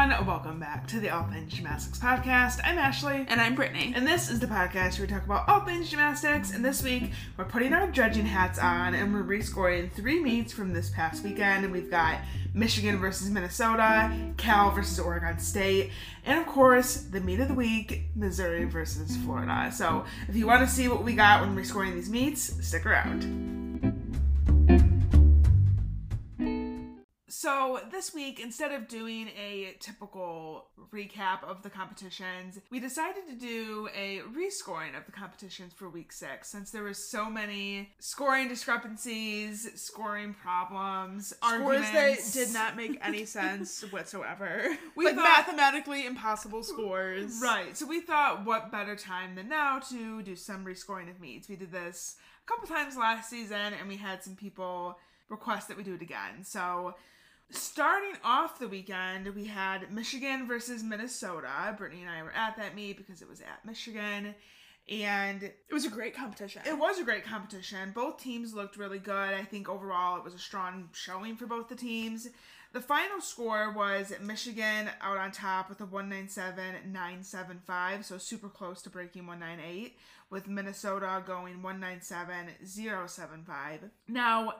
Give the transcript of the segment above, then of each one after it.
Welcome back to the All Things Gymnastics Podcast. I'm Ashley. And I'm Brittany. And this is the podcast where we talk about all things gymnastics. And this week, we're putting our judging hats on and we're rescoring three meets from this past weekend. And we've got Michigan versus Minnesota, Cal versus Oregon State, and of course, the meet of the week, Missouri versus Florida. So if you want to see what we got when rescoring these meets, stick around. So, this week, instead of doing a typical recap of the competitions, we decided to do a rescoring of the competitions for week six since there were so many scoring discrepancies, scoring problems, Scores arguments. that did not make any sense whatsoever. We like thought- mathematically impossible scores. Right. So we thought, what better time than now to do some rescoring of meets? We did this a couple times last season, and we had some people request that we do it again. So starting off the weekend, we had Michigan versus Minnesota. Brittany and I were at that meet because it was at Michigan. And It was a great competition. it was a great competition. Both teams looked really good. I think overall it was a strong showing for both the teams. The final score was Michigan out on top with a 197.975, so super close to breaking 198, with Minnesota going 197.075. Now,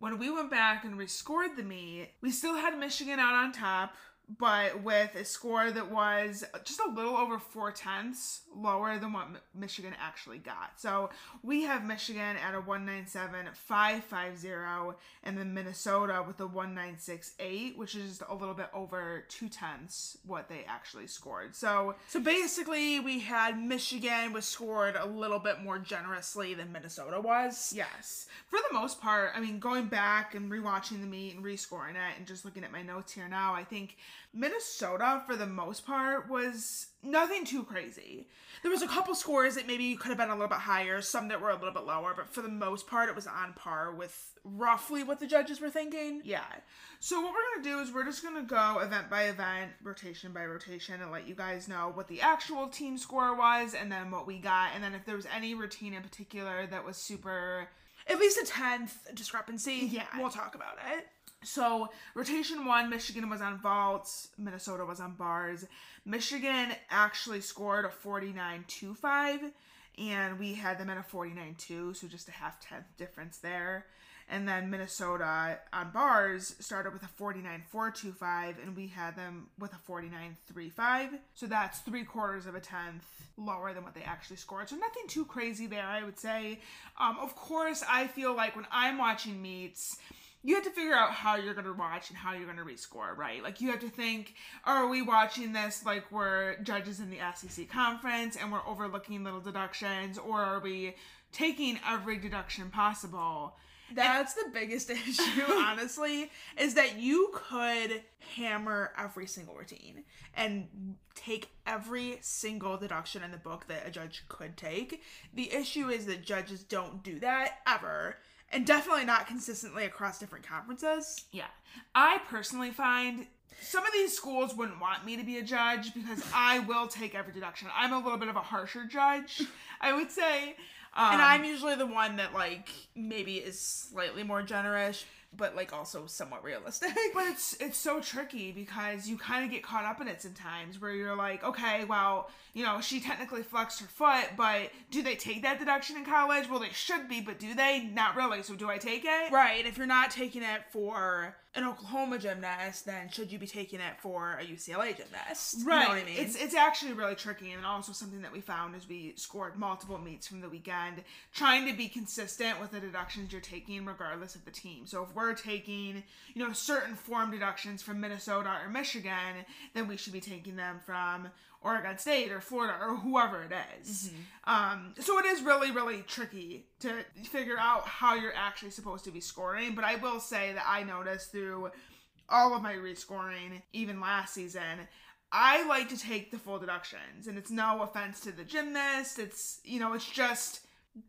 when we went back and rescored the meet, we still had Michigan out on top, but with a score that was just a little over four tenths lower than what Michigan actually got. So we have Michigan at a 197.550 and then Minnesota with a 196.8, which is just a little bit over two tenths what they actually scored. So so basically, we had Michigan was scored a little bit more generously than Minnesota was. Yes. For the most part, I mean, going back and rewatching the meet and rescoring it and just looking at my notes here now, I think Minnesota, for the most part, was nothing too crazy. There was a couple scores that maybe could have been a little bit higher, some that were a little bit lower, but for the most part, it was on par with roughly what the judges were thinking. Yeah. So what we're gonna do is we're just gonna go event by event, rotation by rotation, and let you guys know what the actual team score was, and then what we got, and then if there was any routine in particular that was super At least a tenth discrepancy. Yeah. We'll talk about it. So, rotation one, Michigan was on vaults, Minnesota was on bars. Michigan actually scored a 49.25, and we had them at a 49-2, so just a half tenth difference there. And then Minnesota on bars started with a 49.425, and we had them with a 49.35. So that's three quarters of a tenth lower than what they actually scored. So nothing too crazy there, I would say. Um, of course, I feel like when I'm watching meets, you have to figure out how you're going to watch and how you're going to rescore, right? Like you have to think, are we watching this like we're judges in the SEC conference and we're overlooking little deductions, or are we taking every deduction possible? That's the biggest issue, honestly, is that you could hammer every single routine and take every single deduction in the book that a judge could take. The issue is that judges don't do that ever, and definitely not consistently across different conferences. Yeah. I personally find some of these schools wouldn't want me to be a judge because I will take every deduction. I'm a little bit of a harsher judge, I would say. Um, And I'm usually the one that, like, maybe is slightly more generous, but, like, also somewhat realistic. But it's it's so tricky because you kind of get caught up in it sometimes where you're like, okay, well, you know, she technically flexed her foot, but do they take that deduction in college? Well, they should be, but do they? Not really. So do I take it? Right. If you're not taking it for an Oklahoma gymnast, then should you be taking it for a UCLA gymnast? Right. You know what I mean? It's it's actually really tricky, and also something that we found as we scored multiple meets from the weekend, trying to be consistent with the deductions you're taking, regardless of the team. So if we're taking, you know, certain form deductions from Minnesota or Michigan, then we should be taking them from Oregon State or Florida or whoever it is. Um, so it is really, really tricky to figure out how you're actually supposed to be scoring. But I will say that I noticed through all of my rescoring, even last season, I like to take the full deductions. And it's no offense to the gymnast. It's, you know, it's just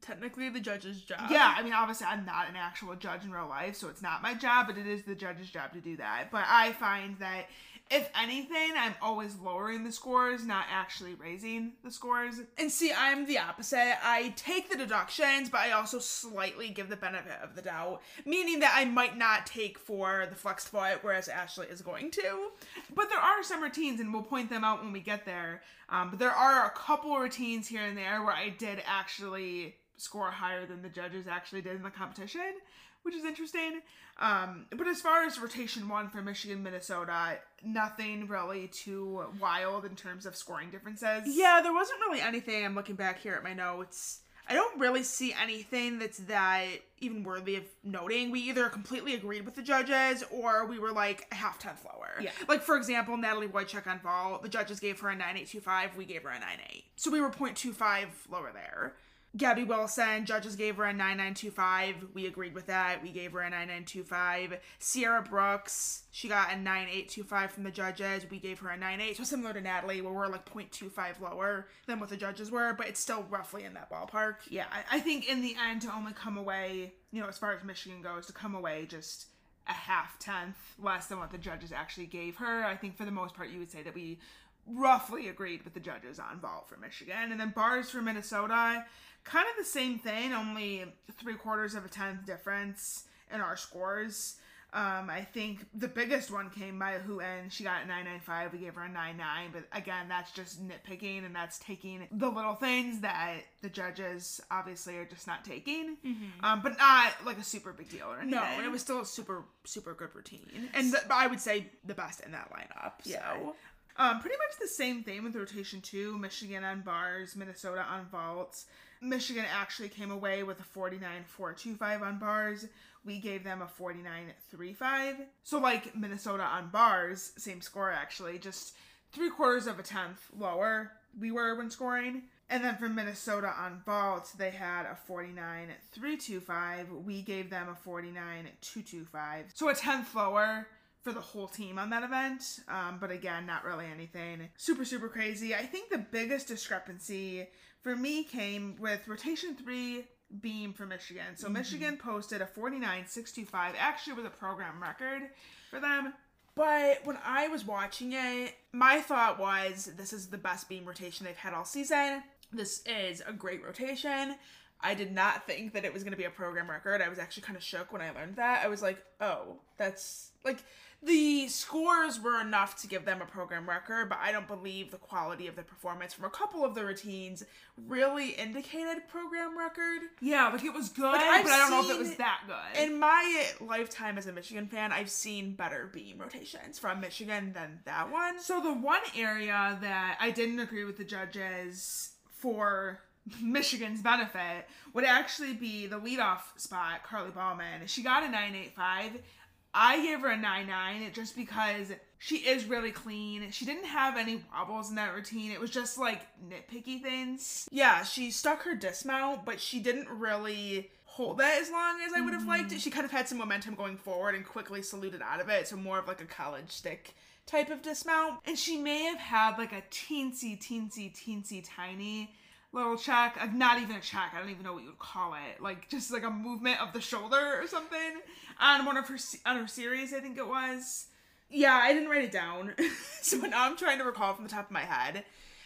technically the judge's job. Yeah, I mean, obviously, I'm not an actual judge in real life, so it's not my job, but it is the judge's job to do that. But I find that if anything, I'm always lowering the scores, not actually raising the scores. And see, I'm the opposite. I take the deductions, but I also slightly give the benefit of the doubt, meaning that I might not take for the flexed foot, whereas Ashley is going to. But there are some routines, and we'll point them out when we get there. Um, but there are a couple routines here and there where I did actually score higher than the judges actually did in the competition, which is interesting. Um, but as far as rotation one for Michigan, Minnesota, nothing really too wild in terms of scoring differences. Yeah, there wasn't really anything. I'm looking back here at my notes. I don't really see anything that's that even worthy of noting. We either completely agreed with the judges or we were like a half tenth lower. Yeah. Like for example, Natalie Wojcik on vault, the judges gave her a 9825, we gave her a nine eight. So we were 0.25 lower there. Gabby Wilson, judges gave her a 9925. We agreed with that. We gave her a 9925. Sierra Brooks, she got a 9825 from the judges. We gave her a 98. So similar to Natalie, where we're like 0.25 lower than what the judges were, but it's still roughly in that ballpark. Yeah, I, I think in the end, to only come away, you know, as far as Michigan goes, to come away just a half tenth less than what the judges actually gave her. I think for the most part, you would say that we roughly agreed with the judges on vault for Michigan. And then bars for Minnesota, kind of the same thing, only three quarters of a tenth difference in our scores. Um, I think the biggest one came by Hu En. She got a 995. We gave her a 99. But again, that's just nitpicking and that's taking the little things that the judges obviously are just not taking. Um, but not like a super big deal or anything. No, and it was still a super, super good routine. And the, I would say the best in that lineup. Yeah. Um, pretty much the same thing with rotation two. Michigan on bars, Minnesota on vaults. Michigan actually came away with a 49.425 on bars. We gave them a 49.35. So like Minnesota on bars, same score actually, just three quarters of a tenth lower we were when scoring. And then for Minnesota on vault, they had a 49.325. We gave them a 49.225. So a tenth lower for the whole team on that event. Um, but again, not really anything super, super crazy. I think the biggest discrepancy for me came with rotation three beam for Michigan. So mm-hmm. Michigan posted a 49.625, actually was a program record for them. But when I was watching it, my thought was this is the best beam rotation they've had all season. This is a great rotation. I did not think that it was going to be a program record. I was actually kind of shook when I learned that. I was like, oh, that's like the scores were enough to give them a program record, but I don't believe the quality of the performance from a couple of the routines really indicated program record. Yeah, like it was good, I've but I don't know if it was that good. In my lifetime as a Michigan fan, I've seen better beam rotations from Michigan than that one. So the one area that I didn't agree with the judges for Michigan's benefit would actually be the leadoff spot, Carly Bauman. She got a 985. I gave her a 99 just because she is really clean. She didn't have any wobbles in that routine. It was just like nitpicky things. Yeah, she stuck her dismount, but she didn't really hold that as long as I would have liked it. Mm-hmm. She kind of had some momentum going forward and quickly saluted out of it. So more of like a college stick type of dismount. And she may have had like a teensy, teensy, teensy, tiny little check. Like not even a check. I don't even know what you would call it. Like just like a movement of the shoulder or something on one of her on her series. I think it was. Yeah, I didn't write it down. so now I'm trying to recall from the top of my head.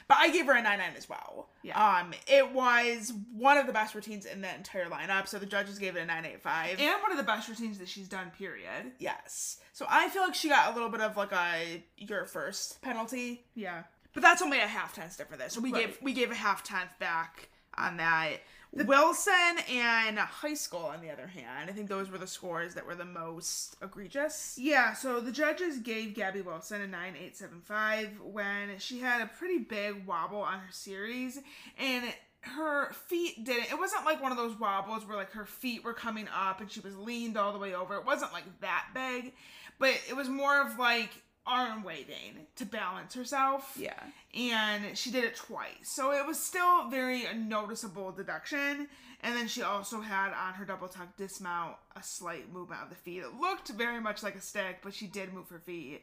But I gave her a 9 9 as well. Yeah. Um, it was one of the best routines in the entire lineup. So the judges gave it a 985. And one of the best routines that she's done. Period. yes. So I feel like she got a little bit of like a your first penalty. Yeah. But that's only a half tenth different there. So we Right. gave we gave a half tenth back on that. Wilson and Heiskell, on the other hand, I think those were the scores that were the most egregious. Yeah, so the judges gave Gabby Wilson a 9875 when she had a pretty big wobble on her series and her feet didn't it wasn't like one of those wobbles where like her feet were coming up and she was leaned all the way over. It wasn't like that big, but it was more of like arm waving to balance herself. Yeah. and she did it twice. So it was still very noticeable deduction. And then she also had on her double tuck dismount a slight movement of the feet. It looked very much like a stick, but she did move her feet.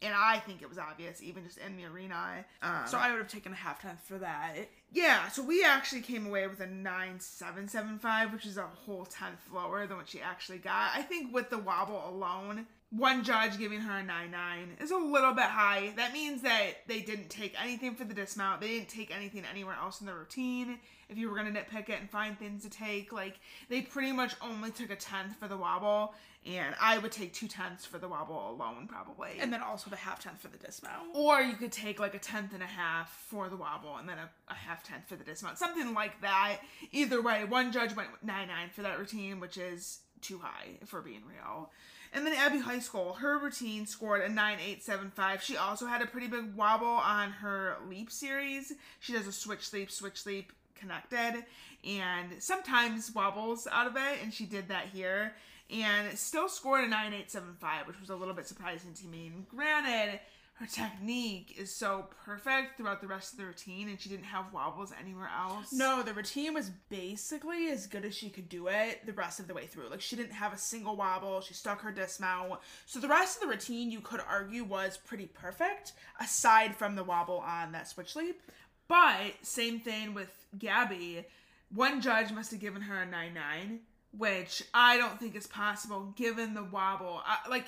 And I think it was obvious, even just in the arena. Um, So I would have taken a half tenth for that. Yeah, so we actually came away with a 9775, which is a whole tenth lower than what she actually got. I think with the wobble alone, one judge giving her a 99 is a little bit high. That means that they didn't take anything for the dismount. They didn't take anything anywhere else in the routine. If you were going to nitpick it and find things to take, like they pretty much only took a tenth for the wobble, and I would take two tenths for the wobble alone, probably. And then also the half tenth for the dismount. or you could take like a tenth and a half for the wobble and then a, a half tenth for the dismount. Something like that. Either way, one judge went 9 9 for that routine, which is too high if we're being real. And then Abby Heiskell, her routine scored a 9875. She also had a pretty big wobble on her leap series. She does a switch leap, switch leap connected, and sometimes wobbles out of it, and she did that here. And still scored a 9875, which was a little bit surprising to me. And granted, her technique is so perfect throughout the rest of the routine, and she didn't have wobbles anywhere else. No, the routine was basically as good as she could do it the rest of the way through. Like she didn't have a single wobble. She stuck her dismount. So the rest of the routine you could argue was pretty perfect, aside from the wobble on that switch leap. But same thing with Gabby. One judge must have given her a 9 9, which I don't think is possible given the wobble. I, like,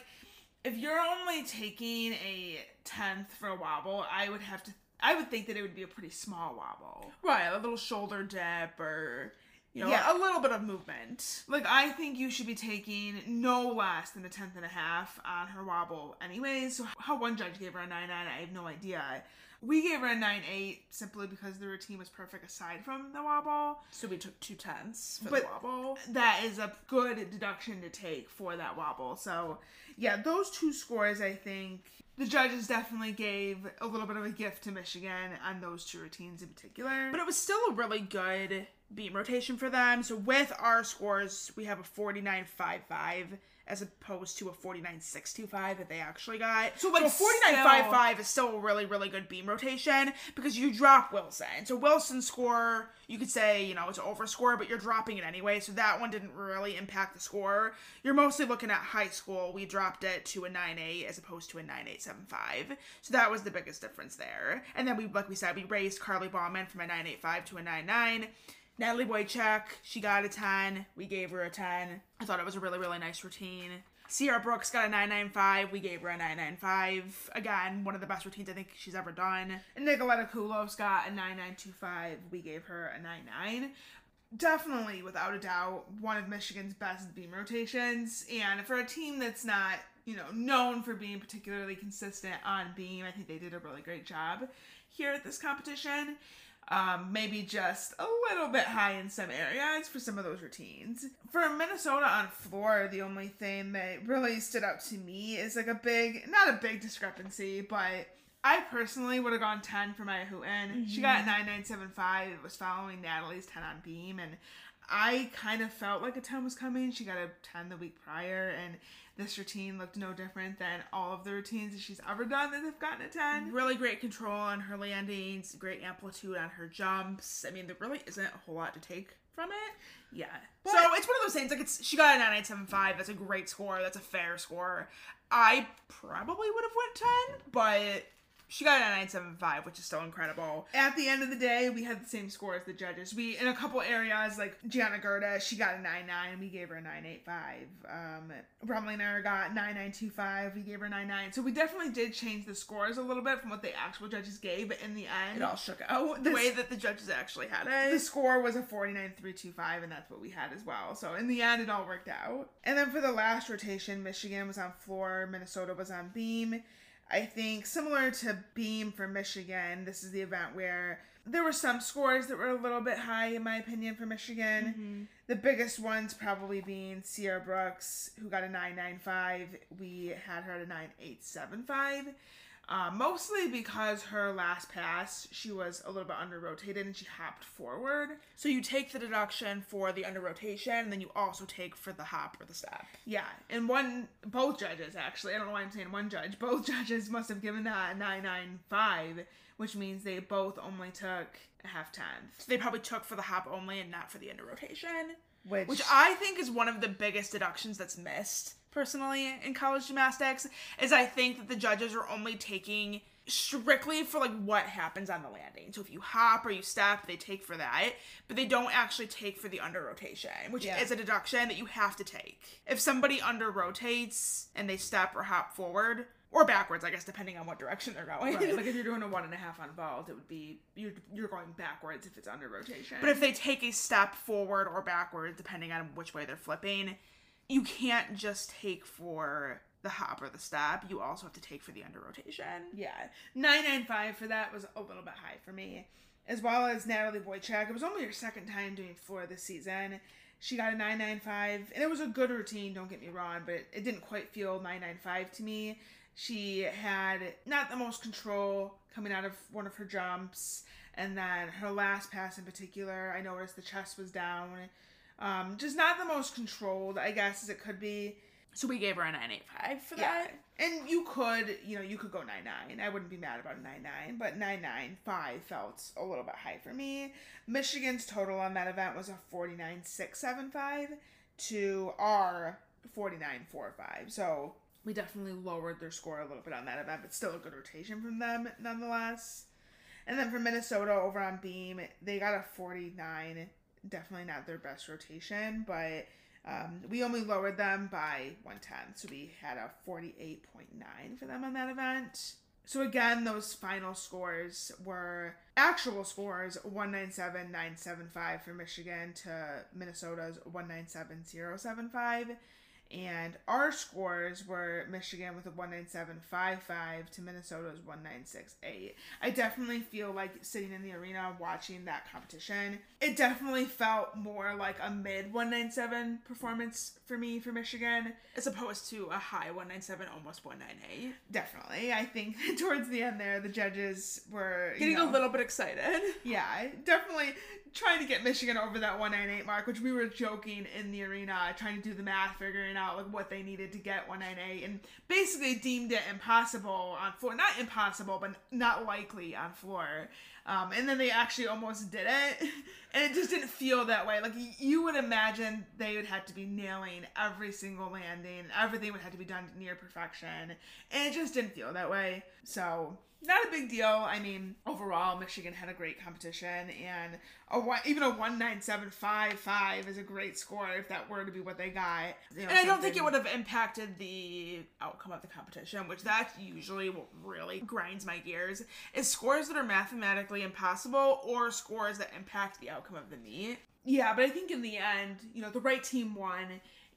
if you're only taking a tenth for a wobble, I would have to. I would think that it would be a pretty small wobble. Right, a little shoulder dip or you know, Yeah. a little bit of movement. Like, I think you should be taking no less than a tenth and a half on her wobble, anyways. So, how one judge gave her a 9 9, I have no idea. We gave her a 9 8 simply because the routine was perfect aside from the wobble. So we took two tenths for But- the wobble. that is a good deduction to take for that wobble. So, yeah, those two scores, I think the judges definitely gave a little bit of a gift to Michigan on those two routines in particular. But it was still a really good beam rotation for them. So with our scores, we have a 49.55 as opposed to a 49.625 that they actually got. So, like, a 49.55 is still a really, really good beam rotation because you drop Wilson. So Wilson's score, you could say, you know, it's an overscore, but you're dropping it anyway. So that one didn't really impact the score. You're mostly looking at Heiskell. We dropped it to a 9.8 as opposed to a 9.875. So that was the biggest difference there. And then we, like we said, we raised Carly Bauman from a 9.85 to a 9.9. Natalie Wojcik, she got a 10. We gave her a 10. I thought it was a really, really nice routine. Sierra Brooks got a 995. We gave her a 995. Again, one of the best routines I think she's ever done. And Nicoletta Koulos got a 9925. We gave her a 99. Definitely, without a doubt, one of Michigan's best beam rotations. And for a team that's not, you know, known for being particularly consistent on beam, I think they did a really great job here at this competition. Um, maybe just a little bit high in some areas for some of those routines. For Minnesota on floor, the only thing that really stood out to me is like a big, not a big discrepancy, but I personally would have gone 10 for Mya Hooten. She got 9975. It was following Natalie's 10 on beam, and I kind of felt like a 10 was coming. She got a 10 the week prior, and this routine looked no different than all of the routines that she's ever done that have gotten a 10. Really great control on her landings, great amplitude on her jumps. I mean, there really isn't a whole lot to take from it. Yeah. so it's one of those things. Like it's she got a 9975. That's a great score. That's a fair score. I probably would have went 10, but she got a 975, which is still incredible. At the end of the day, we had the same score as the judges. We in a couple areas like Gianna Gerda, she got a 9-9, we gave her a 985. Um Brumley got 9925, we gave her a 99. So we definitely did change the scores a little bit from what the actual judges gave, but in the end It all shook out the way that the judges actually had it. the score was a 49325 and that's what we had as well so in the end it all worked out and then for the last rotation michigan was on floor minnesota was on beam i think similar to beam for michigan this is the event where there were some scores that were a little bit high in my opinion for michigan. Mm-hmm. The biggest ones probably being sierra brooks who got a 995 we had her at a 9875 uh, mostly because her last pass, she was a little bit under rotated and she hopped forward. So you take the deduction for the under rotation, and then you also take for the hop or the step. Yeah, and one, both judges actually, I don't know why I'm saying one judge, both judges must have given that a 995, which means they both only took a half tenth. They probably took for the hop only and not for the under rotation. Which, which I think is one of the biggest deductions that's missed personally in college gymnastics is I think that the judges are only taking strictly for like what happens on the landing. So if you hop or you step, they take for that, but they don't actually take for the under rotation, which Yeah. is a deduction that you have to take. If somebody under rotates and they step or hop forward or backwards, I guess depending on what direction they're going. Right, like if you're doing a one and a half on vault, it would be you're you're going backwards if it's under rotation. But if they take a step forward or backwards, depending on which way they're flipping, you can't just take for the hop or the step. You also have to take for the under rotation. yeah, nine nine five for that was a little bit high for me, as well as Natalie Wojcik. It was only her second time doing floor this season. She got a nine nine five, and it was a good routine. Don't get me wrong, but it didn't quite feel nine nine five to me. She had not the most control coming out of one of her jumps, and then her last pass in particular, I noticed the chest was down. Um, just not the most controlled, I guess, as it could be. So we gave her a 985 for Yeah. that. And you could, you know, you could go 9 9. I wouldn't be mad about 9 9, but 9 9 5 felt a little bit high for me. Michigan's total on that event was a 49 675 to our 49 45. So we definitely lowered their score a little bit on that event, but still a good rotation from them nonetheless. And then for Minnesota over on Beam, they got a 49. Definitely not their best rotation, but um, we only lowered them by one tenth, so we had a 48.9 for them on that event. So again, those final scores were actual scores 197.975 for Michigan to Minnesota's 197.075. And our scores were Michigan with a 197.55 to Minnesota's 196.8. I definitely feel like sitting in the arena watching that competition, it definitely felt more like a mid 197 performance for me for Michigan. As opposed to a high 197, almost 198. Definitely. I think towards the end there, the judges were you Getting know, a little bit excited. Yeah, definitely trying to get Michigan over that 198 mark, which we were joking in the arena, trying to do the math, figuring out like what they needed to get 198, and basically deemed it impossible on floor. Not impossible, but not likely on floor. Um, and then they actually almost did it, and it just didn't feel that way. Like you would imagine they would have to be nailing every single landing, everything would have to be done near perfection, and it just didn't feel that way. So not a big deal. I mean, overall, Michigan had a great competition, and a one, even a one nine seven five five is a great score if that were to be what they got. You know, And I don't think it would have impacted the outcome of the competition, which that's usually what really grinds my gears, is scores that are mathematically impossible or scores that impact the outcome of the meet. Yeah, but I think in the end, you know, the right team won,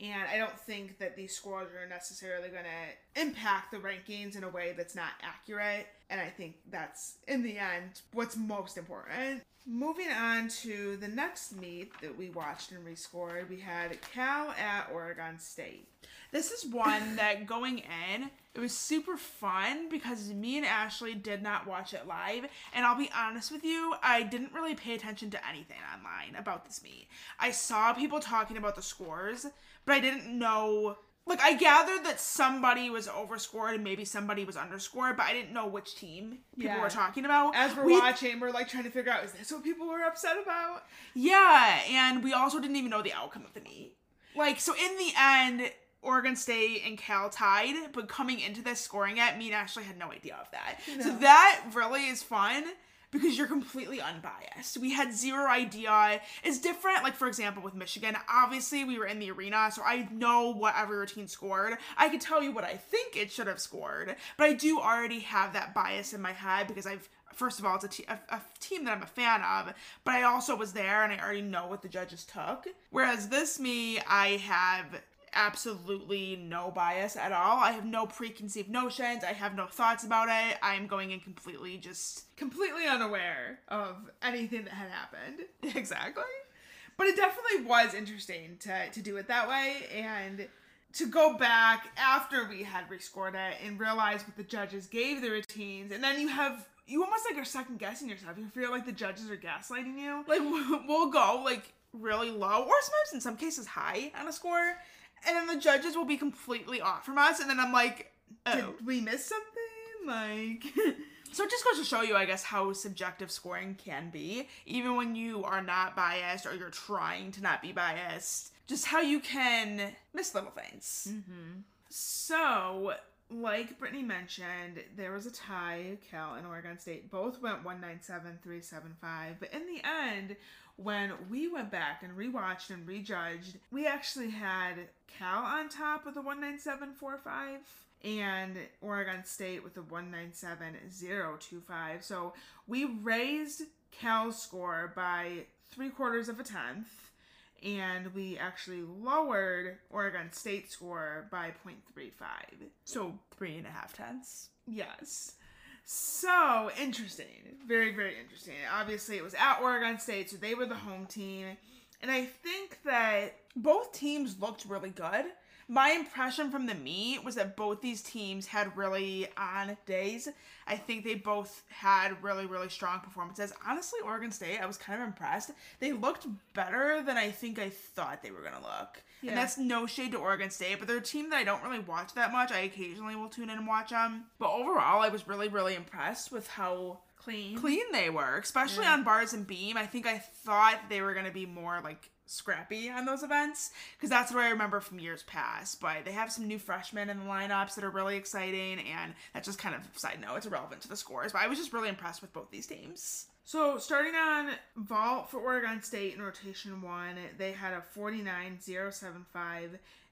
and I don't think that these scores are necessarily going to impact the rankings in a way that's not accurate. And I think that's, in the end, what's most important. Moving on to the next meet that we watched and rescored, we had Cal at Oregon State. This is one that going in, it was super fun because me and Ashley did not watch it live. And I'll be honest with you, I didn't really pay attention to anything online about this meet. I saw people talking about the scores, but I didn't know. Like, I gathered that somebody was overscored and maybe somebody was underscored, but I didn't know which team people Yeah. were talking about. As we're We- watching, we're like trying to figure out is this what people were upset about? Yeah, and we also didn't even know the outcome of the meet. Like, so in the end, Oregon State and Cal tied, but coming into this scoring it, me and Ashley had no idea of that. So that really is fun because you're completely unbiased. We had zero idea. It's different, like for example, with Michigan. Obviously, we were in the arena, so I know what every routine scored. I could tell you what I think it should have scored, but I do already have that bias in my head because I've first of all, it's a, te- a, a team that I'm a fan of, but I also was there and I already know what the judges took. Whereas this me, I have absolutely no bias at all. I have no preconceived notions. I have no thoughts about it. I'm going in completely just Completely unaware of anything that had happened. exactly. But it definitely was interesting to, to do it that way and to go back after we had rescored it and realize what the judges gave the routines. And then you have, you almost like are second guessing yourself. You feel like the judges are gaslighting you. Like we'll go like really low, or sometimes in some cases high on a score, and then the judges will be completely off from us, and then I'm like, oh. Did we miss something? Like, So it just goes to show you, I guess, how subjective scoring can be, even when you are not biased or you're trying to not be biased. Just how you can miss little things. Mm-hmm. so like Brittany mentioned, there was a tie, Cal and Oregon State. Both went 197, 375. But in the end, when we went back and rewatched and rejudged, we actually had Cal on top with a 197.45 and Oregon State with a 197.025. So we raised Cal's score by three quarters of a tenth and we actually lowered Oregon State score by 0.35. So three and a half tenths. Yes. So interesting. Very, very interesting. Obviously, it was at Oregon State, so they were the home team. And I think that both teams looked really good my impression from the meet was that both these teams had really on days. I think they both had really, really strong performances. Honestly, Oregon State, I was kind of impressed. They looked better than I think I thought they were going to look. Yeah. And that's no shade to Oregon State, but they're a team that I don't really watch that much. I occasionally will tune in and watch them. But overall, I was really, really impressed with how clean clean they were, especially yeah. on bars and beam. I think I thought they were going to be more like scrappy on those events because that's what I remember from years past. But they have some new freshmen in the lineups that are really exciting, and that's just kind of side note. It's irrelevant to the scores, but I was just really impressed with both these teams. So starting on vault for Oregon State in rotation one, they had a 49.075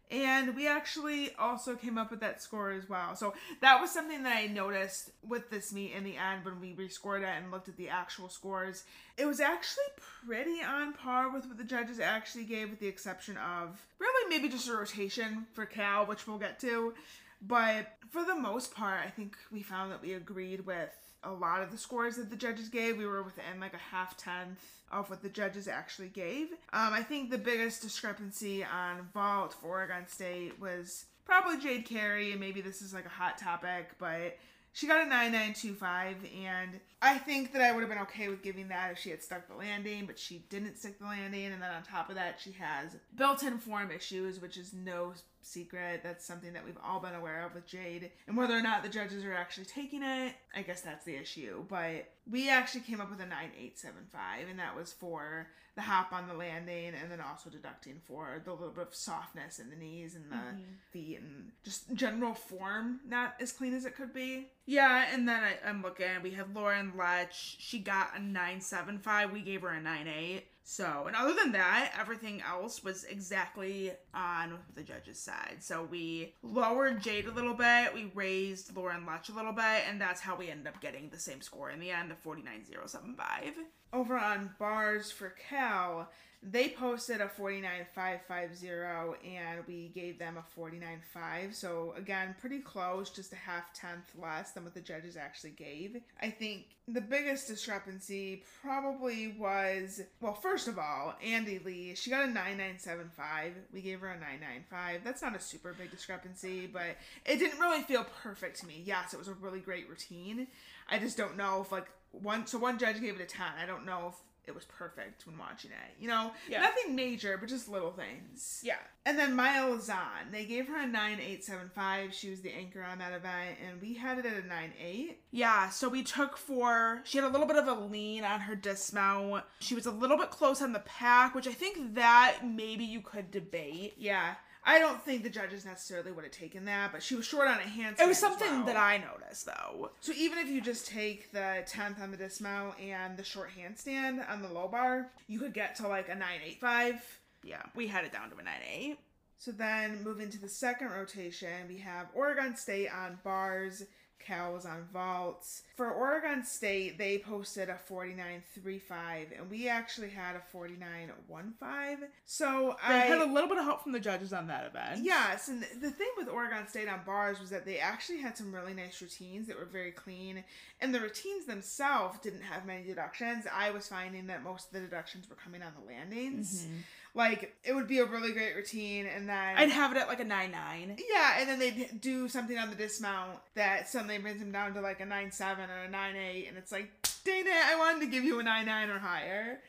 and we actually also came up with that score as well. So that was something that I noticed with this meet in the end when we rescored it and looked at the actual scores. It was actually pretty on par with what the judges actually gave, with the exception of really maybe just a rotation for Cal, which we'll get to. But for the most part, I think we found that we agreed with a lot of the scores that the judges gave. We were within like a half tenth of what the judges actually gave. Um, I think the biggest discrepancy on vault for Oregon State was probably Jade Carey, and maybe this is like a hot topic, but she got a 9925 and I think that I would have been okay with giving that if she had stuck the landing, but she didn't stick the landing and then on top of that she has built-in form issues, which is no secret. That's something that we've all been aware of with Jade. And whether or not the judges are actually taking it, I guess that's the issue. But we actually came up with a 9875, and that was for the hop on the landing and then also deducting for the little bit of softness in the knees and the mm-hmm. feet and just general form not as clean as it could be. Yeah, and then I, am looking, we had Lauren Letzsch. She got a 975. We gave her a 98. So, and other than that, everything else was exactly on the judge's side. So we lowered Jade a little bit, we raised Lauren Letzsch a little bit, and that's how we ended up getting the same score in the end of 49075. Over on bars for Cal, they posted a 49.550 and we gave them a 49.5. So again, pretty close, just a half tenth less than what the judges actually gave. I think the biggest discrepancy probably was well, first of all, Andi Li, she got a 9975. We gave her a 995. That's not a super big discrepancy, but it didn't really feel perfect to me. Yes, it was a really great routine. I just don't know if like one so one judge gave it a 10. I don't know if it was perfect when watching it. You know, yeah. nothing major, but just little things. Yeah. And then Maya Lazan, they gave her a nine eight seven five. She was the anchor on that event, and we had it at a nine eight. Yeah. So we took for she had a little bit of a lean on her dismount. She was a little bit close on the pack, which I think that maybe you could debate. Yeah. I don't think the judges necessarily would have taken that, but she was short on a handstand. It was something well. that I noticed though. So even if you just take the tenth on the dismount and the short handstand on the low bar, you could get to like a nine eight five. Yeah, we had it down to a nine eight. So then moving to the second rotation, we have Oregon State on bars Cal was on vaults. For Oregon State, they posted a 49.35, and we actually had a 49.15. So they I had a little bit of help from the judges on that event. Yes, and the thing with Oregon State on bars was that they actually had some really nice routines that were very clean, and the routines themselves didn't have many deductions. I was finding that most of the deductions were coming on the landings. Mm-hmm like it would be a really great routine and then I'd have it at like a nine nine. Yeah, and then they'd do something on the dismount that suddenly brings him down to like a nine seven or a nine eight, and it's like, dang it, I wanted to give you a nine nine or higher.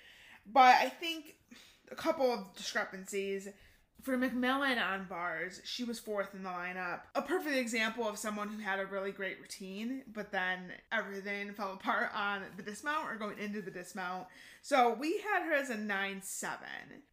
But I think a couple of discrepancies. For McMillan on bars, she was fourth in the lineup. A perfect example of someone who had a really great routine, but then everything fell apart on the dismount or going into the dismount. So we had her as a 9 7.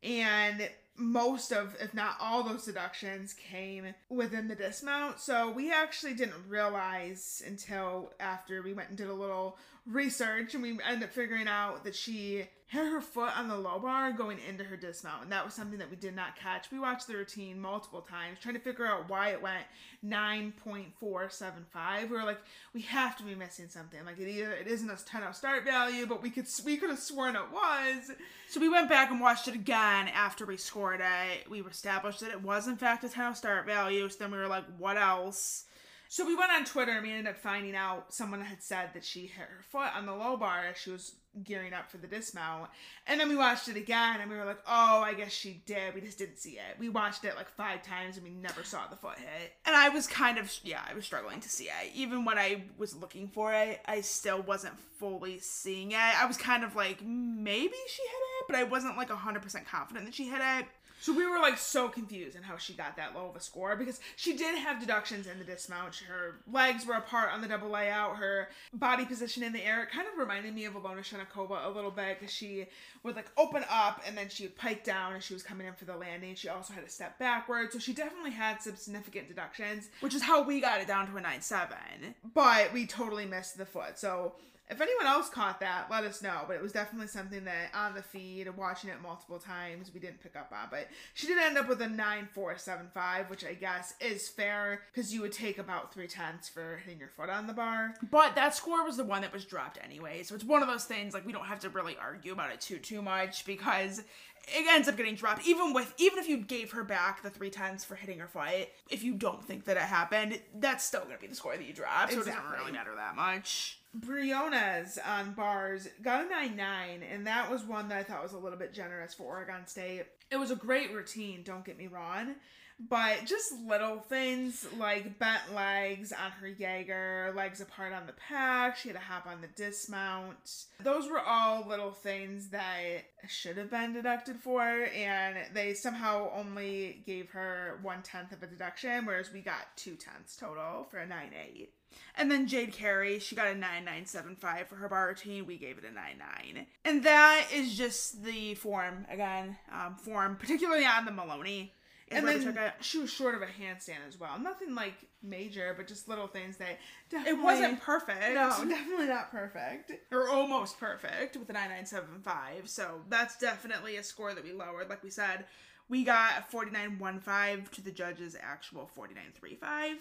And most of, if not all those deductions came within the dismount. So we actually didn't realize until after we went and did a little research and we end up figuring out that she had her foot on the low bar going into her dismount and that was something that we did not catch. We watched the routine multiple times trying to figure out why it went 9.475 we were like we have to be missing something. Like it either it isn't a 10 out start value but we could we could have sworn it was. So we went back and watched it again after we scored it. We established that it was in fact a 10 out start value. So then we were like what else so we went on Twitter and we ended up finding out someone had said that she hit her foot on the low bar as she was gearing up for the dismount. And then we watched it again and we were like, oh, I guess she did. We just didn't see it. We watched it like five times and we never saw the foot hit. And I was kind of, yeah, I was struggling to see it. Even when I was looking for it, I still wasn't fully seeing it. I was kind of like, maybe she hit it, but I wasn't like 100% confident that she hit it. So we were like so confused in how she got that low of a score because she did have deductions in the dismount. Her legs were apart on the double layout. Her body position in the air it kind of reminded me of Ilona Shchenkova a little bit because she would like open up and then she would pike down and she was coming in for the landing. She also had a step backward, so she definitely had some significant deductions, which is how we got it down to a nine seven. But we totally missed the foot. So if anyone else caught that, let us know. But it was definitely something that on the feed, watching it multiple times, we didn't pick up on. But she did end up with a 9475, which I guess is fair because you would take about three tenths for hitting your foot on the bar. But that score was the one that was dropped anyway. So it's one of those things like we don't have to really argue about it too too much because it ends up getting dropped. Even with even if you gave her back the three tenths for hitting her foot, if you don't think that it happened, that's still gonna be the score that you drop. So exactly. it doesn't really matter that much. Briones on bars got a 9 9, and that was one that I thought was a little bit generous for Oregon State. It was a great routine, don't get me wrong, but just little things like bent legs on her Jaeger, legs apart on the pack, she had to hop on the dismount. Those were all little things that should have been deducted for, and they somehow only gave her one tenth of a deduction, whereas we got two tenths total for a 9 8. And then Jade Carey, she got a 9975 for her bar routine. We gave it a 99. And that is just the form, again, um, form, particularly on the Maloney. And then she was short of a handstand as well. Nothing like major, but just little things that it wasn't perfect. No, definitely not perfect. Or almost perfect with a 9975. So that's definitely a score that we lowered. Like we said, we got a 4915 to the judge's actual 4935.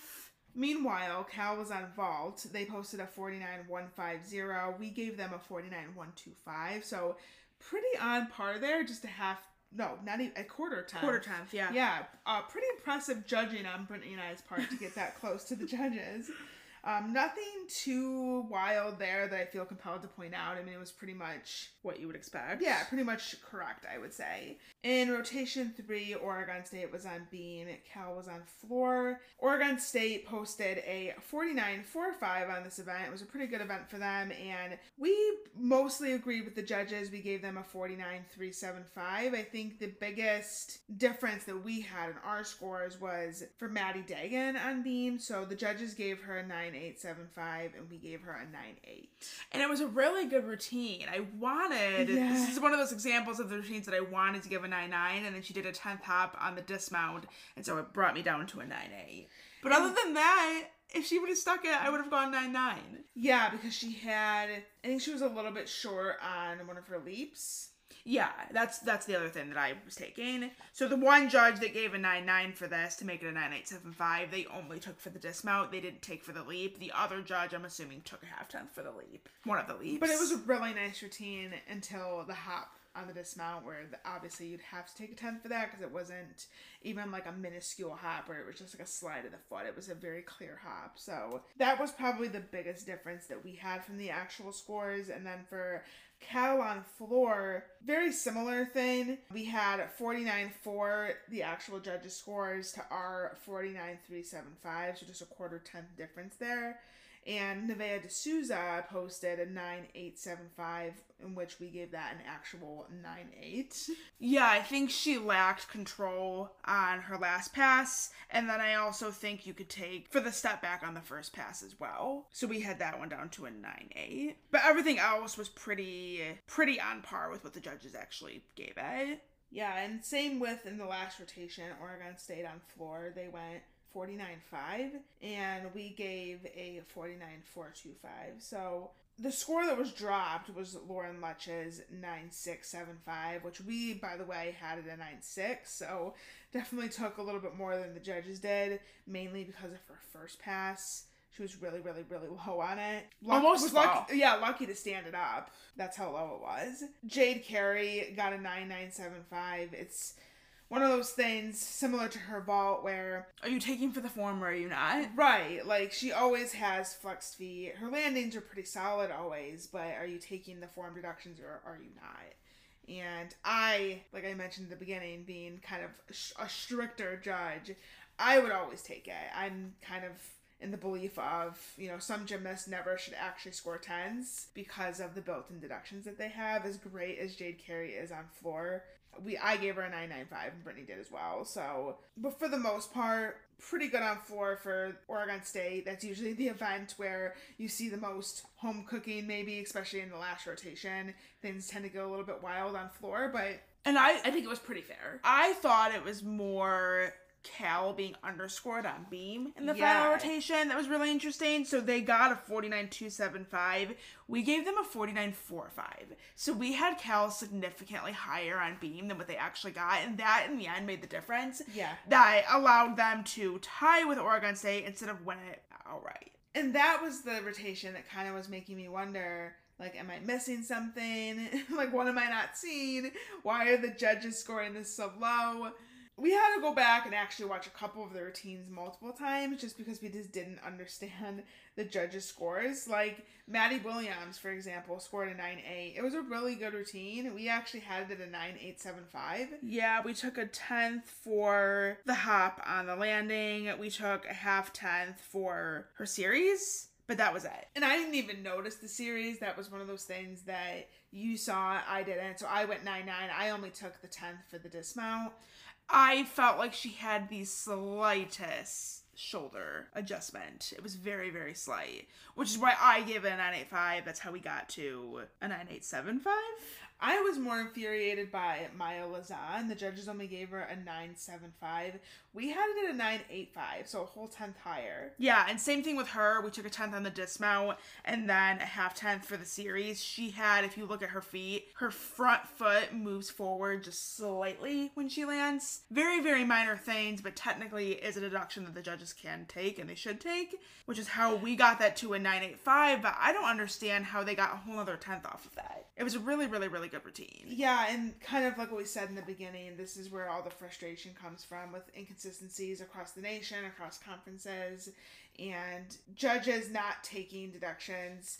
Meanwhile, Cal was on Vault. They posted a 49150. We gave them a 49125. So pretty on par there, just a half no, not even a quarter tenth. Quarter tenth, yeah. Yeah, uh, pretty impressive judging on Brittany and I's part to get that close to the judges. Um, nothing too wild there that I feel compelled to point out. I mean, it was pretty much what you would expect. Yeah, pretty much correct, I would say. In rotation three, Oregon State was on beam, Cal was on floor. Oregon State posted a 49.45 on this event. It was a pretty good event for them, and we mostly agreed with the judges. We gave them a 49.375. I think the biggest difference that we had in our scores was for Maddie Dagan on beam. So the judges gave her a 9 9875 and we gave her a 98. And it was a really good routine. I wanted yeah. this is one of those examples of the routines that I wanted to give a 99 and then she did a 10th hop on the dismount and so it brought me down to a 98. But and other than that, if she would have stuck it, I would have gone 9 9. Yeah, because she had, I think she was a little bit short on one of her leaps. Yeah, that's that's the other thing that I was taking. So the one judge that gave a nine nine for this to make it a nine eight seven five, they only took for the dismount. They didn't take for the leap. The other judge, I'm assuming, took a half tenth for the leap. One of the leaps. But it was a really nice routine until the hop on the dismount, where the, obviously you'd have to take a tenth for that because it wasn't even like a minuscule hop, where it was just like a slide of the foot. It was a very clear hop. So that was probably the biggest difference that we had from the actual scores. And then for Cal on floor, very similar thing. We had 49 4, the actual judges' scores, to our 49 375, so just a quarter tenth difference there. And Nevaeh D'Souza posted a 9875, in which we gave that an actual 98. Yeah, I think she lacked control on her last pass. And then I also think you could take for the step back on the first pass as well. So we had that one down to a 9-8. But everything else was pretty pretty on par with what the judges actually gave it. Yeah, and same with in the last rotation, Oregon State on floor. They went 49.5, and we gave a 49.425. So the score that was dropped was Lauren Letzsch's 9675, which we, by the way, had at 96. So definitely took a little bit more than the judges did, mainly because of her first pass. She was really, really, really low on it. Luck- Almost lucky, yeah, lucky to stand it up. That's how low it was. Jade Carey got a 9975. It's one of those things similar to her vault where Are you taking for the form or are you not? Right, like she always has flexed feet. Her landings are pretty solid always, but are you taking the form deductions or are you not? And I, like I mentioned at the beginning, being kind of sh- a stricter judge, I would always take it. I'm kind of in the belief of, you know, some gymnasts never should actually score tens because of the built-in deductions that they have. As great as Jade Carey is on floor, we I gave her a 995 and Brittany did as well. So, but for the most part, pretty good on floor for Oregon State. That's usually the event where you see the most home cooking, maybe especially in the last rotation. Things tend to go a little bit wild on floor, but And I I think it was pretty fair. I thought it was more Cal being underscored on beam in the Yeah. final rotation. That was really interesting. So they got a 49.275. We gave them a 49.45. So we had Cal significantly higher on beam than what they actually got. And that in the end made the difference. Yeah. That allowed them to tie with Oregon State instead of win it outright. And that was the rotation that kind of was making me wonder like, am I missing something? like, what am I not seeing? Why are the judges scoring this so low? We had to go back and actually watch a couple of the routines multiple times just because we just didn't understand the judges' scores. Like, Maddie Williams, for example, scored a 9 8. It was a really good routine. We actually had it at a 9 8 7 5. Yeah, we took a tenth for the hop on the landing. We took a half tenth for her series, but that was it. And I didn't even notice the series. That was one of those things that you saw, I didn't. So I went 9 9. I only took the 10th for the dismount. I felt like she had the slightest shoulder adjustment. It was very, very slight, which is why I gave it a 985. That's how we got to a 9875. I was more infuriated by Mya Lauzon. The judges only gave her a 975. We had it at a 985, so a whole tenth higher. Yeah, and same thing with her. We took a tenth on the dismount and then a half tenth for the series. She had, if you look at her feet, her front foot moves forward just slightly when she lands. Very, very minor things, but technically is a deduction that the judges can take and they should take, which is how we got that to a 985. But I don't understand how they got a whole other tenth off of that. It was really, really, really routine. Yeah, and kind of like what we said in the beginning, this is where all the frustration comes from with inconsistencies across the nation, across conferences, and judges not taking deductions,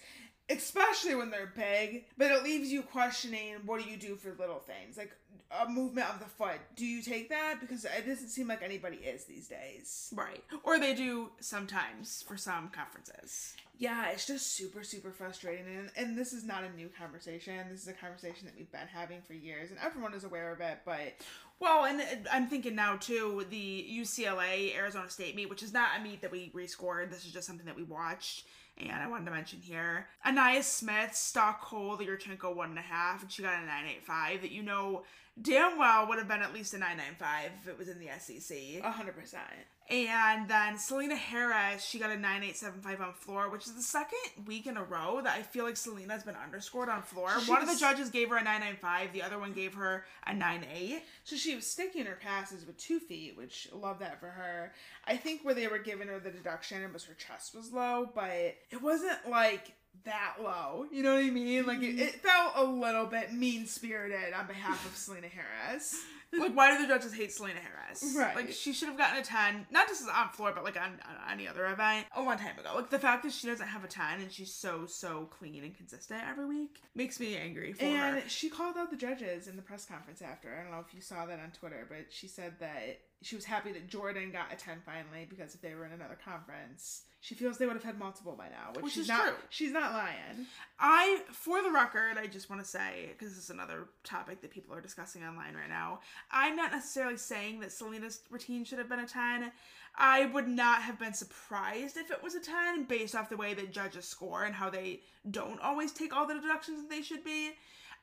especially when they're big. But it leaves you questioning what do you do for little things? Like a movement of the foot. Do you take that? Because it doesn't seem like anybody is these days. Right. Or they do sometimes for some conferences. Yeah, it's just super, super frustrating. And, and this is not a new conversation. This is a conversation that we've been having for years, and everyone is aware of it. But Well, and uh, I'm thinking now too the UCLA Arizona State meet, which is not a meet that we rescored. This is just something that we watched, and I wanted to mention here. Anaya Smith, stock hole the Yurchenko one and a half, and she got a nine eight five. That you know damn well would have been at least a nine nine five if it was in the SEC. 100%. And then Selena Harris, she got a 9875 on floor, which is the second week in a row that I feel like Selena's been underscored on floor. She one of the judges gave her a 995, the other one gave her a 98. So she was sticking her passes with two feet, which I love that for her. I think where they were giving her the deduction, it was her chest was low, but it wasn't like that low. You know what I mean? Like it, mm-hmm. it felt a little bit mean spirited on behalf of Selena Harris. like, why do the judges hate Selena Harris? Right. Like, she should have gotten a 10, not just on floor, but like on, on any other event a long time ago. Like, the fact that she doesn't have a 10 and she's so, so clean and consistent every week makes me angry for And her. she called out the judges in the press conference after. I don't know if you saw that on Twitter, but she said that she was happy that Jordan got a 10 finally because if they were in another conference, she feels they would have had multiple by now, which, Which she's is not true. she's not lying. I, for the record, I just want to say, because this is another topic that people are discussing online right now, I'm not necessarily saying that Selena's routine should have been a 10. I would not have been surprised if it was a 10 based off the way that judges score and how they don't always take all the deductions that they should be.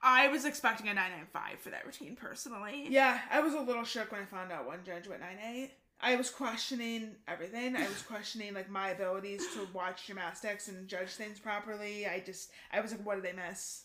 I was expecting a 995 for that routine personally. Yeah, I was a little shook when I found out one judge went 9 8. I was questioning everything. I was questioning like my abilities to watch gymnastics and judge things properly. I just I was like, what did they miss?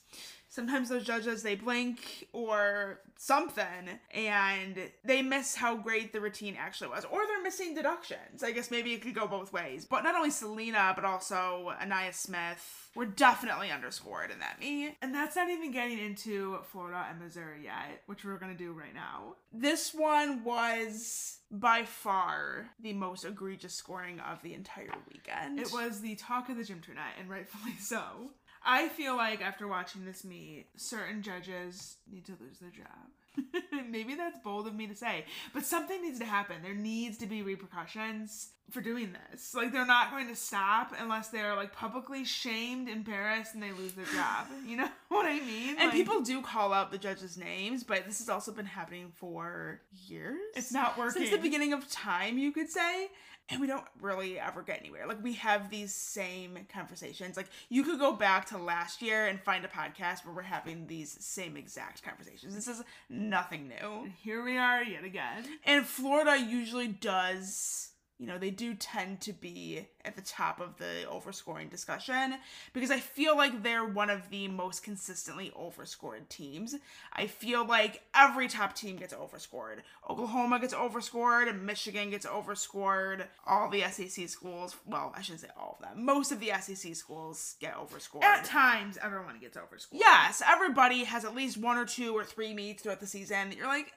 Sometimes those judges they blink or something and they miss how great the routine actually was. Or they're missing deductions. I guess maybe it could go both ways. But not only Selena, but also Anaya Smith were definitely underscored in that meet. And that's not even getting into Florida and Missouri yet, which we're gonna do right now. This one was by far the most egregious scoring of the entire weekend. It was the talk of the gym tonight, and rightfully so. I feel like after watching this meet, certain judges need to lose their job. Maybe that's bold of me to say, but something needs to happen. There needs to be repercussions for doing this. Like they're not going to stop unless they're like publicly shamed, embarrassed, and they lose their job. You know what I mean? And Like, people do call out the judges' names, but this has also been happening for years. It's not working. Since the beginning of time, you could say. And we don't really ever get anywhere. Like, we have these same conversations. Like, you could go back to last year and find a podcast where we're having these same exact conversations. This is nothing new. here we are yet again. And Florida usually does, you know, they do tend to be at the top of the overscoring discussion because I feel like they're one of the most consistently overscored teams. I feel like every top team gets overscored. Oklahoma gets overscored, Michigan gets overscored, all the SEC schools, well, I shouldn't say all of them. Most of the SEC schools get overscored. At times, everyone gets overscored. Yes, everybody has at least one or two or three meets throughout the season that you're like,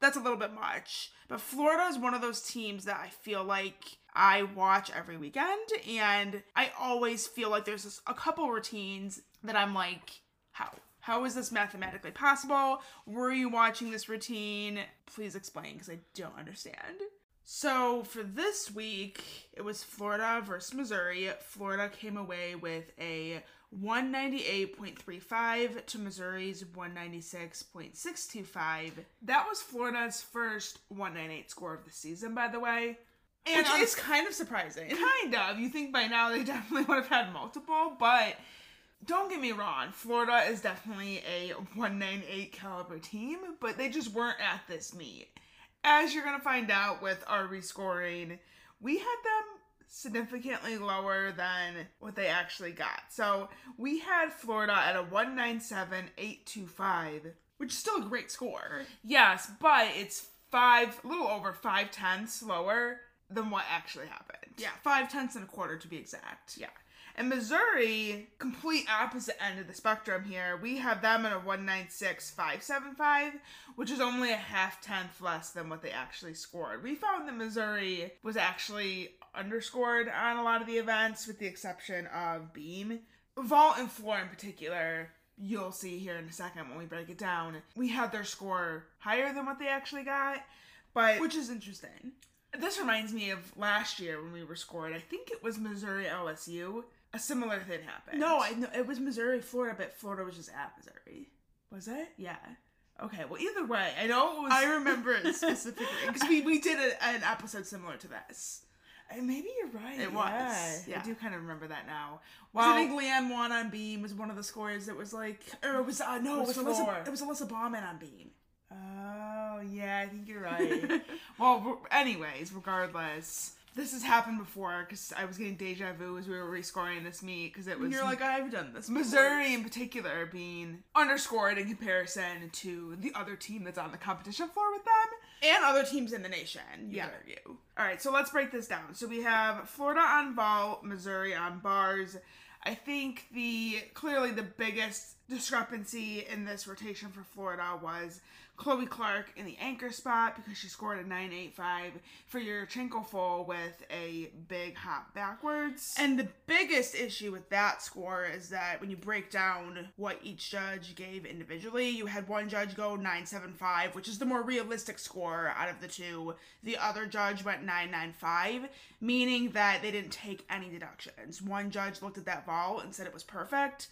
that's a little bit much. But Florida is one of those teams that I feel like I watch every weekend, and I always feel like there's a couple routines that I'm like, how? How is this mathematically possible? Were you watching this routine? Please explain because I don't understand. So for this week, it was Florida versus Missouri. Florida came away with a 198.35 to Missouri's 196.625. That was Florida's first 198 score of the season, by the way. And on- it's kind of surprising. kind of. You think by now they definitely would have had multiple, but don't get me wrong, Florida is definitely a 198 caliber team, but they just weren't at this meet. As you're gonna find out with our rescoring, we had them significantly lower than what they actually got. So we had Florida at a 197.825. Which is still a great score. Yes, but it's five, a little over five tenths lower than what actually happened. Yeah, five tenths and a quarter to be exact. Yeah. And Missouri, complete opposite end of the spectrum here. We have them at a 196.575, which is only a half tenth less than what they actually scored. We found that Missouri was actually underscored on a lot of the events, with the exception of beam. Vault and floor in particular, you'll see here in a second when we break it down. We had their score higher than what they actually got, but Which is interesting. this reminds me of last year when we were scored. I think it was Missouri LSU. A similar thing happened. No, I know it was Missouri, Florida, but Florida was just at Missouri. was it? Yeah. Okay. Well, either way, I know it was. I remember it specifically because we, we did a, an episode similar to this. Uh, Maybe you're right. It was, Yeah. I do kind of remember that now. Well, Well, I think Leanne Wong on Beam was one of the scores that was like, or it was uh, no, It it was, was Alyssa, it was Alyssa Bauman on Beam. oh yeah, I think you're right. well, anyways, regardless, this has happened before because I was getting deja vu as we were rescoring this meet because it was And you're like, I've done this. before." Missouri in particular being underscored in comparison to the other team that's on the competition floor with them. And other teams in the nation. You Yeah. argue. All right, so let's break this down. So we have Florida on vault, Missouri on bars. I think the clearly the biggest discrepancy in this rotation for Florida was Chloe Clark in the anchor spot because she scored a 985 for Yurchenko full with a big hop backwards. And the biggest issue with that score is that when you break down what each judge gave individually, you had one judge go 975, which is the more realistic score out of the two. The other judge went 995, meaning that they didn't take any deductions. One judge looked at that vault and said it was perfect,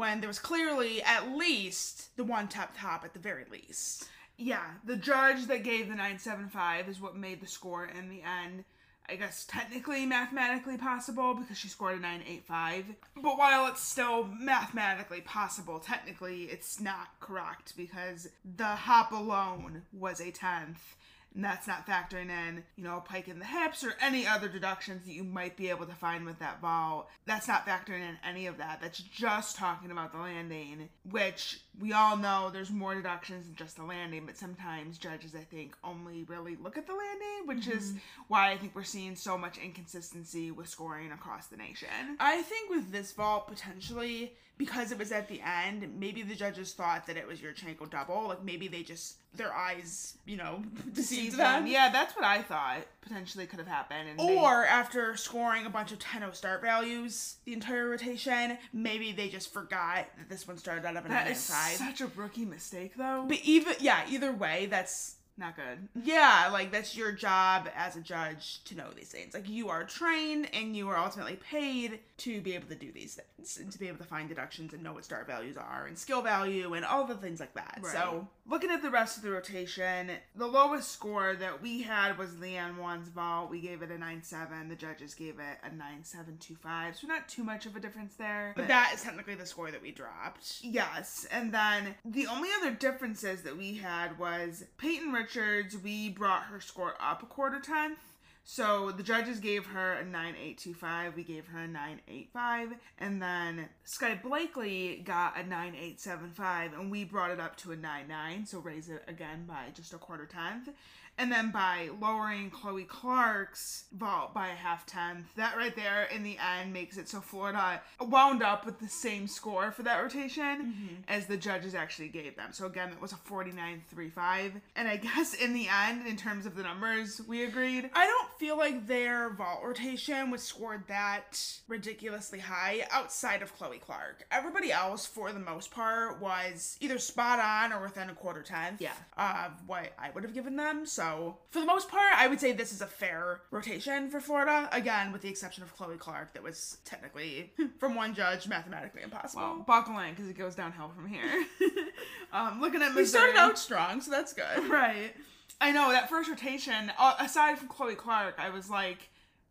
when there was clearly at least the one top top at the very least. yeah, the judge that gave the 975 is what made the score in the end. I guess technically mathematically possible because she scored a 985. But while it's still mathematically possible, technically it's not correct because the hop alone was a 10th and that's not factoring in, you know, a pike in the hips or any other deductions that you might be able to find with that vault. That's not factoring in any of that. That's just talking about the landing, which we all know there's more deductions than just the landing, but sometimes judges, I think, only really look at the landing, which mm-hmm. is why I think we're seeing so much inconsistency with scoring across the nation. I think with this vault, potentially, because it was at the end, maybe the judges thought that it was your Yurchenko double. Like maybe they just their eyes, you know, deceived them. Yeah, that's what I thought potentially could have happened. or they... after scoring a bunch of 10-0 start values the entire rotation, maybe they just forgot that this one started out of an That is such a rookie mistake, though. But even yeah, either way, that's not good. Yeah, like that's your job as a judge to know these things. Like you are trained and you are ultimately paid to be able to do these things and to be able to find deductions and know what start values are and skill value and all the things like that. Right. So looking at the rest of the rotation, the lowest score that we had was Leanne Wong's vault. We gave it a 9-7. The judges gave it a 9-7-2-5. So not too much of a difference there. But, but that is technically the score that we dropped. Yes. And then the only other differences that we had was Peyton Richards, we brought her score up a quarter tenth. So the judges gave her a 9825, we gave her a 985, and then Sky Blakely got a 9875, and we brought it up to a 99, so raise it again by just a quarter tenth. And then by lowering Chloe Clark's vault by a half tenth, that right there in the end makes it so Florida wound up with the same score for that rotation mm-hmm. as the judges actually gave them. So again, it was a 49.35. And I guess in the end, in terms of the numbers, we agreed. I don't feel like their vault rotation was scored that ridiculously high outside of Chloe Clark. Everybody else, for the most part, was either spot on or within a quarter tenth yeah. of what I would have given them. So for the most part, I would say this is a fair rotation for Florida. Again, with the exception of Chloe Clark, that was technically, from one judge, mathematically impossible. Well, buckle in because it goes downhill from here. um, looking at Missouri. We started out strong, so that's good. Right. I know that first rotation, uh, aside from Chloe Clark, I was like,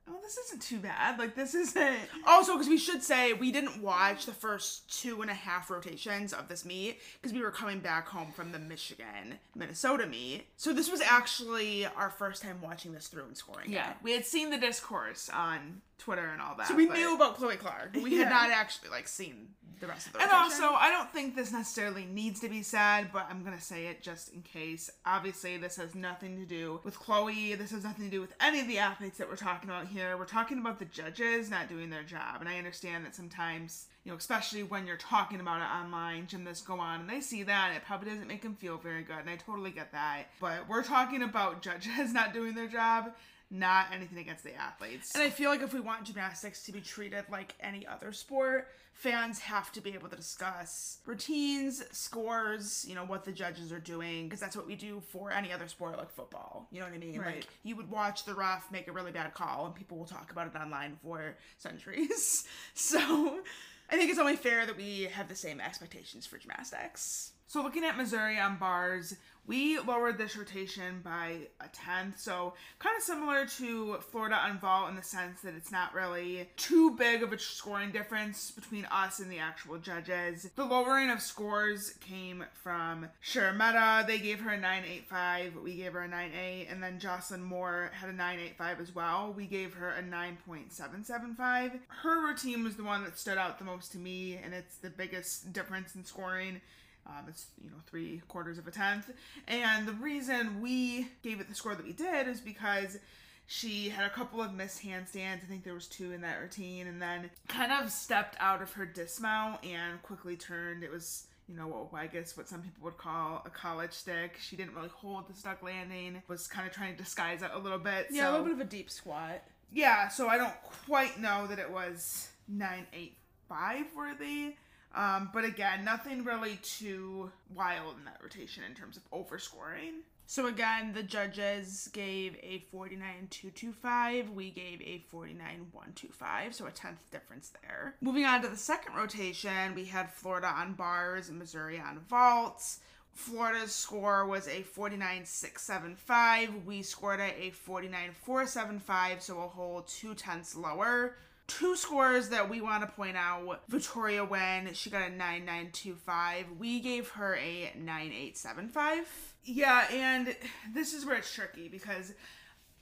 oh, this isn't too bad. Like, this isn't. Also, because we should say we didn't watch the first two and a half rotations of this meet because we were coming back home from the Michigan Minnesota meet. So this was actually our first time watching this through and scoring. Yeah, it. we had seen the discourse on Twitter and all that. So we knew about Chloe Clark. We yeah. had not actually like seen the rest of the rotation. And also, I don't think this necessarily needs to be said, but I'm gonna say it just in case. Obviously, this has nothing to do with Chloe. This has nothing to do with any of the athletes that we're talking about here. We're talking about the judges not doing their job, and I understand that sometimes you know, especially when you're talking about it online, gymnasts go on and they see that, it probably doesn't make them feel very good, and I totally get that. But we're talking about judges not doing their job, not anything against the athletes. And I feel like if we want gymnastics to be treated like any other sport, fans have to be able to discuss routines, scores, you know, what the judges are doing, because that's what we do for any other sport like football. You know what I mean? Right. Like you would watch the ref make a really bad call and people will talk about it online for centuries. so I think it's only fair that we have the same expectations for gymnastics. So looking at Missouri on bars, we lowered this rotation by a tenth, so kind of similar to Florida on vault in the sense that it's not really too big of a scoring difference between us and the actual judges. The lowering of scores came from Sharametta. They gave her a 9.85, we gave her a 9.8, and then Jocelyn Moore had a 9.85 as well. We gave her a 9.775. Her routine was the one that stood out the most to me, and it's the biggest difference in scoring. Um, it's you know three quarters of a tenth, and the reason we gave it the score that we did is because she had a couple of missed handstands. I think there was two in that routine, and then kind of stepped out of her dismount and quickly turned. It was you know what I guess what some people would call a college stick. She didn't really hold the stuck landing. Was kind of trying to disguise it a little bit. Yeah, so, a little bit of a deep squat. Yeah, so I don't quite know that it was nine eight five worthy. Um, but again, nothing really too wild in that rotation in terms of overscoring. So again, the judges gave a 49.225. We gave a 49.125, so a tenth difference there. Moving on to the second rotation, we had Florida on bars and Missouri on vaults. Florida's score was a 49.675. We scored at a 49.475, so a whole two tenths lower. Two scores that we want to point out Victoria Wen, she got a 9925. We gave her a 9875. Yeah, and this is where it's tricky because,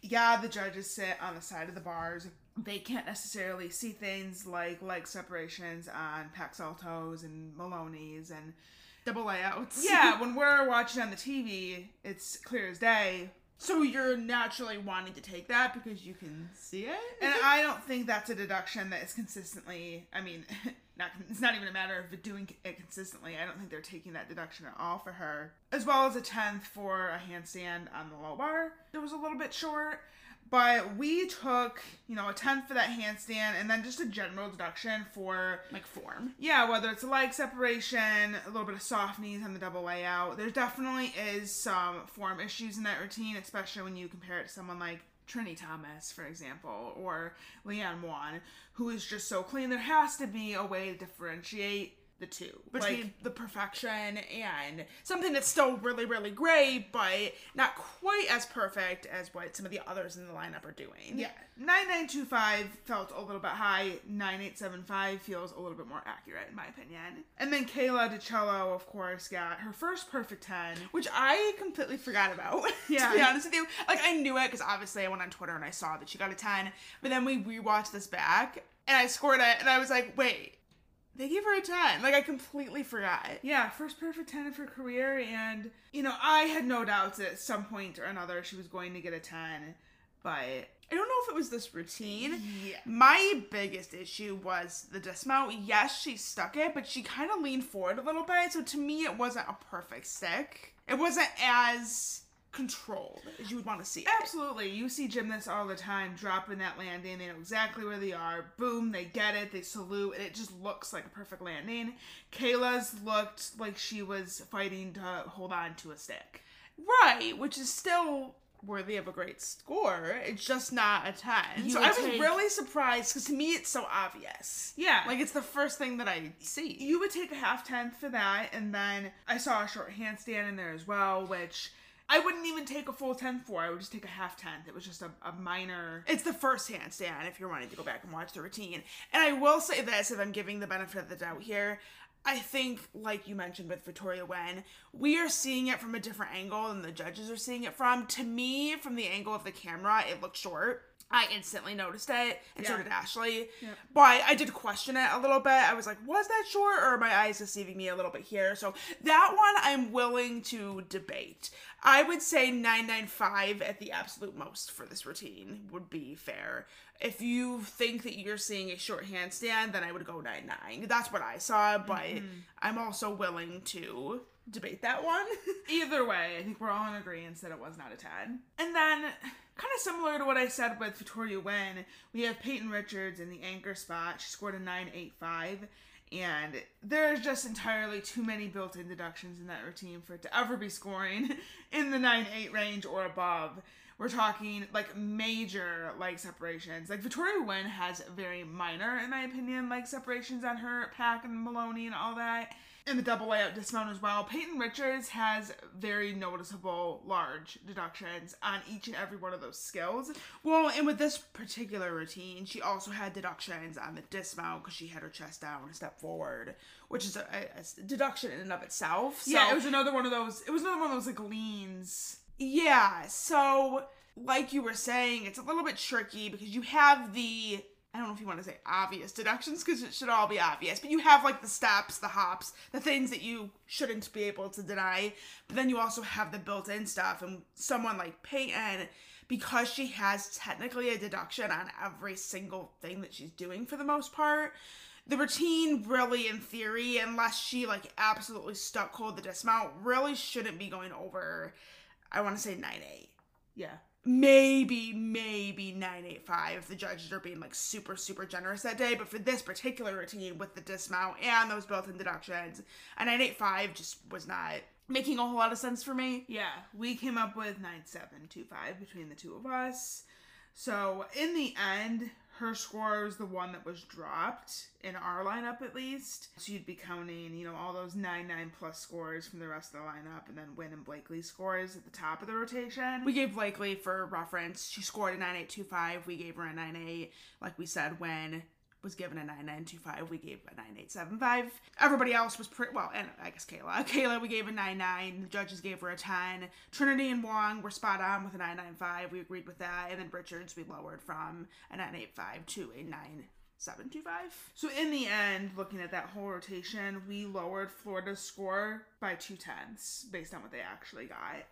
yeah, the judges sit on the side of the bars. They can't necessarily see things like leg separations on Pak Saltos and Maloney's and Double layouts. yeah, when we're watching on the TV, it's clear as day. So you're naturally wanting to take that because you can see it? And I don't think that's a deduction that is consistently. I mean, not it's not even a matter of doing it consistently. I don't think they're taking that deduction at all for her. As well as a tenth for a handstand on the low bar. It was a little bit short. But we took, you know, a tenth for that handstand and then just a general deduction for like form. yeah, whether it's a leg separation, a little bit of soft knees on the double layout. There definitely is some form issues in that routine, especially when you compare it to someone like Trini Thomas, for example, or Leanne Wong, who is just so clean. There has to be a way to differentiate the two. between Like, the perfection and something that's still really, really great, but not quite as perfect as what some of the others in the lineup are doing. yeah, 9925 felt a little bit high, 9875 feels a little bit more accurate, in my opinion. And then Kayla DiCello, of course, got her first perfect 10. Which I completely forgot about. Yeah. to be honest with you. Like I knew it because obviously I went on Twitter and I saw that she got a 10. But then we rewatched this back and I scored it and I was like, wait, they gave her a 10. Like I completely forgot. Yeah, first perfect 10 of her career, and, you know, I had no doubts that at some point or another she was going to get a 10, but I don't know if it was this routine. yeah. My biggest issue was the dismount. Yes, she stuck it, but she kind of leaned forward a little bit. So to me, it wasn't a perfect stick. It wasn't as controlled as you would want to see it. Absolutely. You see gymnasts all the time dropping that landing. They know exactly where they are. Boom, they get it. They salute, and it just looks like a perfect landing. Kayla's looked like she was fighting to hold on to a stick. Right, which is still worthy of a great score. It's just not a 10. You so I was take- really surprised because to me it's so obvious. Yeah. Like it's the first thing that I see. you would take a half tenth for that, and then I saw a short handstand in there as well, which I wouldn't even take a full tenth for. I would just take a half tenth. It was just a, a minor. It's the first handstand if you're wanting to go back and watch the routine. And I will say this if I'm giving the benefit of the doubt here. I think, like you mentioned with Victoria Wen, we are seeing it from a different angle than the judges are seeing it from. To me, from the angle of the camera, it looked short. I instantly noticed it, and so did Ashley. Yeah. But I did question it a little bit. I was like, was that short, or are my eyes deceiving me a little bit here? So that one I'm willing to debate. I would say 995 at the absolute most for this routine would be fair. If you think that you're seeing a short handstand, then I would go 99. That's what I saw, but mm-hmm. I'm also willing to debate that one. Either way, I think we're all in agreement that it was not a 10. And then, kind of similar to what I said with Victoria Wen, we have Peyton Richards in the anchor spot. She scored a 985. And there's just entirely too many built in deductions in that routine for it to ever be scoring in the 9 8 range or above. We're talking like major leg separations. Like Victoria Wen has very minor, in my opinion, leg separations on her Pak and Maloney and all that. And the double layout dismount as well. Peyton Richards has very noticeable large deductions on each and every one of those skills. Well, and with this particular routine, she also had deductions on the dismount because she had her chest down and step forward, which is a, a- a deduction in and of itself. So, yeah, it was another one of those. It was another one of those like leans. yeah. So, like you were saying, it's a little bit tricky because you have the I don't know if you want to say obvious deductions because it should all be obvious, but you have like the steps, the hops, the things that you shouldn't be able to deny. But then you also have the built in stuff. And someone like Peyton, because she has technically a deduction on every single thing that she's doing for the most part, the routine really, in theory, unless she like absolutely stuck cold the dismount, really shouldn't be going over, I want to say 9 8 Yeah. Maybe maybe 985 if the judges are being like super super generous that day but for this particular routine with the dismount and those built-in deductions a 985 just was not making a whole lot of sense for me Yeah, we came up with 9725 between the two of us. So, in the end, her score was the one that was dropped in our lineup at least. So you'd be counting, you know, all those 9 9 plus scores from the rest of the lineup and then Win and Blakely scores at the top of the rotation. We gave Blakely for reference. She scored a 9825. We gave her a nine eight. Like we said, when was given a 9925. We gave a 9875. Everybody else was pretty well, and I guess Kayla. Kayla, we gave a 99. The judges gave her a 10. Trinity and Wong were spot on with a 995. We agreed with that. And then Richards, we lowered from a 985 to a 9725. So in the end, looking at that whole rotation, we lowered Florida's score by two tenths based on what they actually got.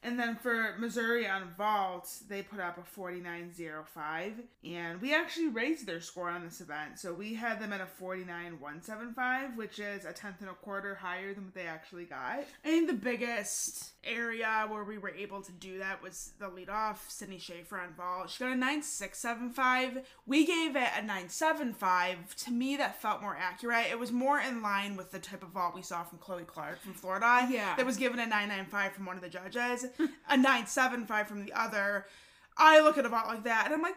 And then for Missouri on vault, they put up a 49.05, and we actually raised their score on this event. So we had them at a 49.175, which is a tenth and a quarter higher than what they actually got. I think the biggest area where we were able to do that was the leadoff, Sydney Schaefer on vault. She got a 9.675. We gave it a 9.75. To me, that felt more accurate. It was more in line with the type of vault we saw from Chloe Clark from Florida. Yeah. That was given a 9.95 from one of the judges, a 9.75 from the other. I look at a vault like that and I'm like,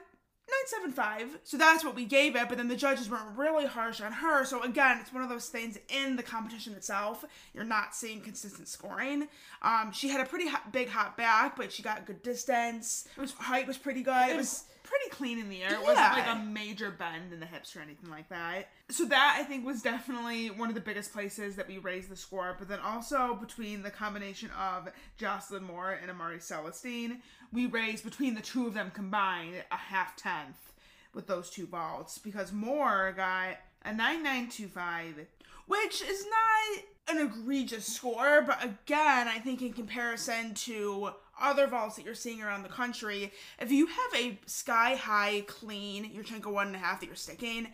975. So that's what we gave it, but then the judges weren't really harsh on her. So again, it's one of those things in the competition itself, you're not seeing consistent scoring. Um, she had a pretty hot, big hot back, but she got good distance. It was height was pretty good. It was pretty clean in the air. It wasn't like a major bend in the hips or anything like that. So that I think was definitely one of the biggest places that we raised the score. But then also between the combination of Jocelyn Moore and Amari Celestine, we raised between the two of them combined a half tenth with those two vaults because Moore got a 9925 which is not an egregious score, but again, I think in comparison to other vaults that you're seeing around the country, if you have a sky high clean your Yurchenko one and a half that you're sticking,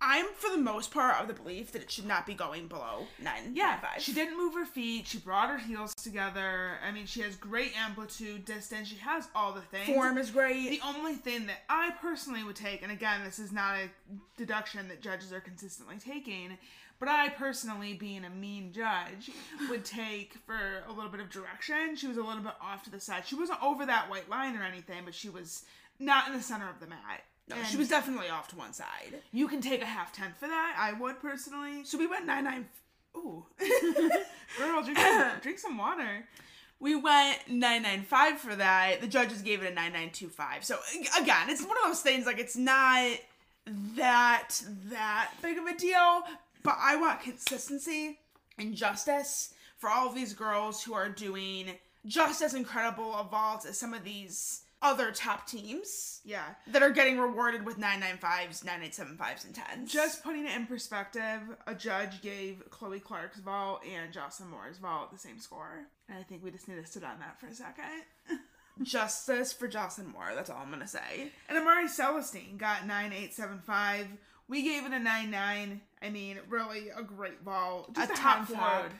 I'm for the most part of the belief that it should not be going below nine. Yeah, nine she didn't move her feet. She brought her heels together. I mean, she has great amplitude, distance. She has all the things. Form is great. The only thing that I personally would take, and again, this is not a deduction that judges are consistently taking, but I personally, being a mean judge, would take for a little bit of direction. She was a little bit off to the side. She wasn't over that white line or anything, but she was not in the center of the mat. No, And she was definitely off to one side. You can take a half ten for that. I would personally. So we went nine nine. Ooh. Girl, drink some, drink some water. We went 995 for that. The judges gave it a 9925. So again, it's one of those things like it's not that that big of a deal, but I want consistency and justice for all of these girls who are doing just as incredible a vault as some of these other top teams Yeah. that are getting rewarded with 995s, 9875s, and 10s. Just putting it in perspective, a judge gave Chloe Clark's vault and Jocelyn Moore's vault the same score. And I think we just need to sit on that for a second. justice for Jocelyn Moore. That's all I'm gonna say. And Amari Celestine got 9875. We gave it a nine nine. I mean, really a great vault. Just A a, 10 top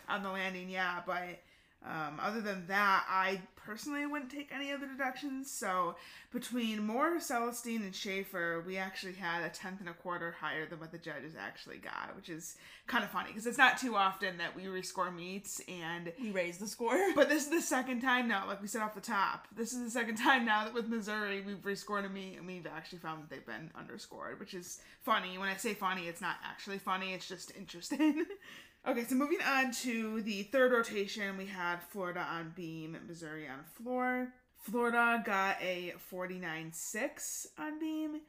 on the landing, yeah. But um, other than that, I personally wouldn't take any other deductions. So between Moore, Celestine, and Schaefer, we actually had a tenth and a quarter higher than what the judges actually got, which is kind of funny because it's not too often that we rescore meets and We raise the score. but this is the second time now, like we said off the top. This is the second time now that with Missouri we've rescored a meet and we've actually found that they've been underscored, which is funny. When I say funny, it's not actually funny, it's just interesting. okay, so moving on to the third rotation, we had Florida on beam, Missouri on floor. Florida got a 49.6 on beam,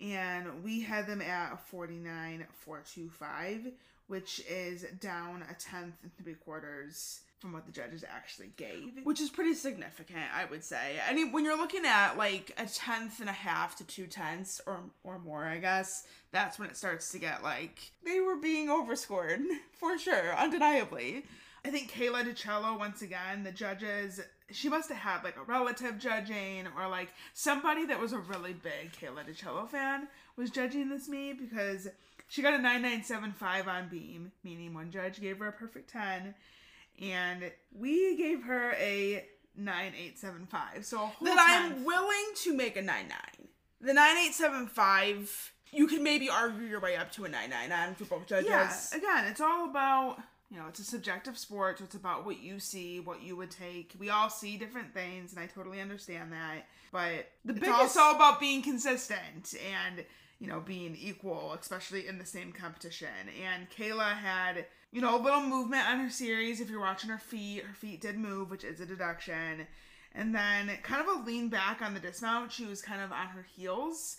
and we had them at a 49.425, which is down a tenth and three quarters from what the judges actually gave. which is pretty significant, I would say. I mean, when you're looking at like a tenth and a half to two tenths or or more, I guess that's when it starts to get like they were being overscored for sure, undeniably. I think Kayla DiCello, once again, the judges, she must have had like a relative judging or like somebody that was a really big Kayla DiCello fan was judging this meet because she got a 9975 on beam, meaning one judge gave her a perfect 10, and we gave her a 9875. So a whole That I'm willing to make a nine nine. The nine eight seven five. You could maybe argue your way up to a nine nine for both judges. Yeah, again, it's all about You know, it's a subjective sport, so it's about what you see, what you would take. We all see different things, and I totally understand that. But The it's biggest- also about being consistent and you know being equal, especially in the same competition. And Kayla had you know a little movement on her series. If you're watching her feet, her feet did move, which is a deduction. And then kind of a lean back on the dismount. She was kind of on her heels.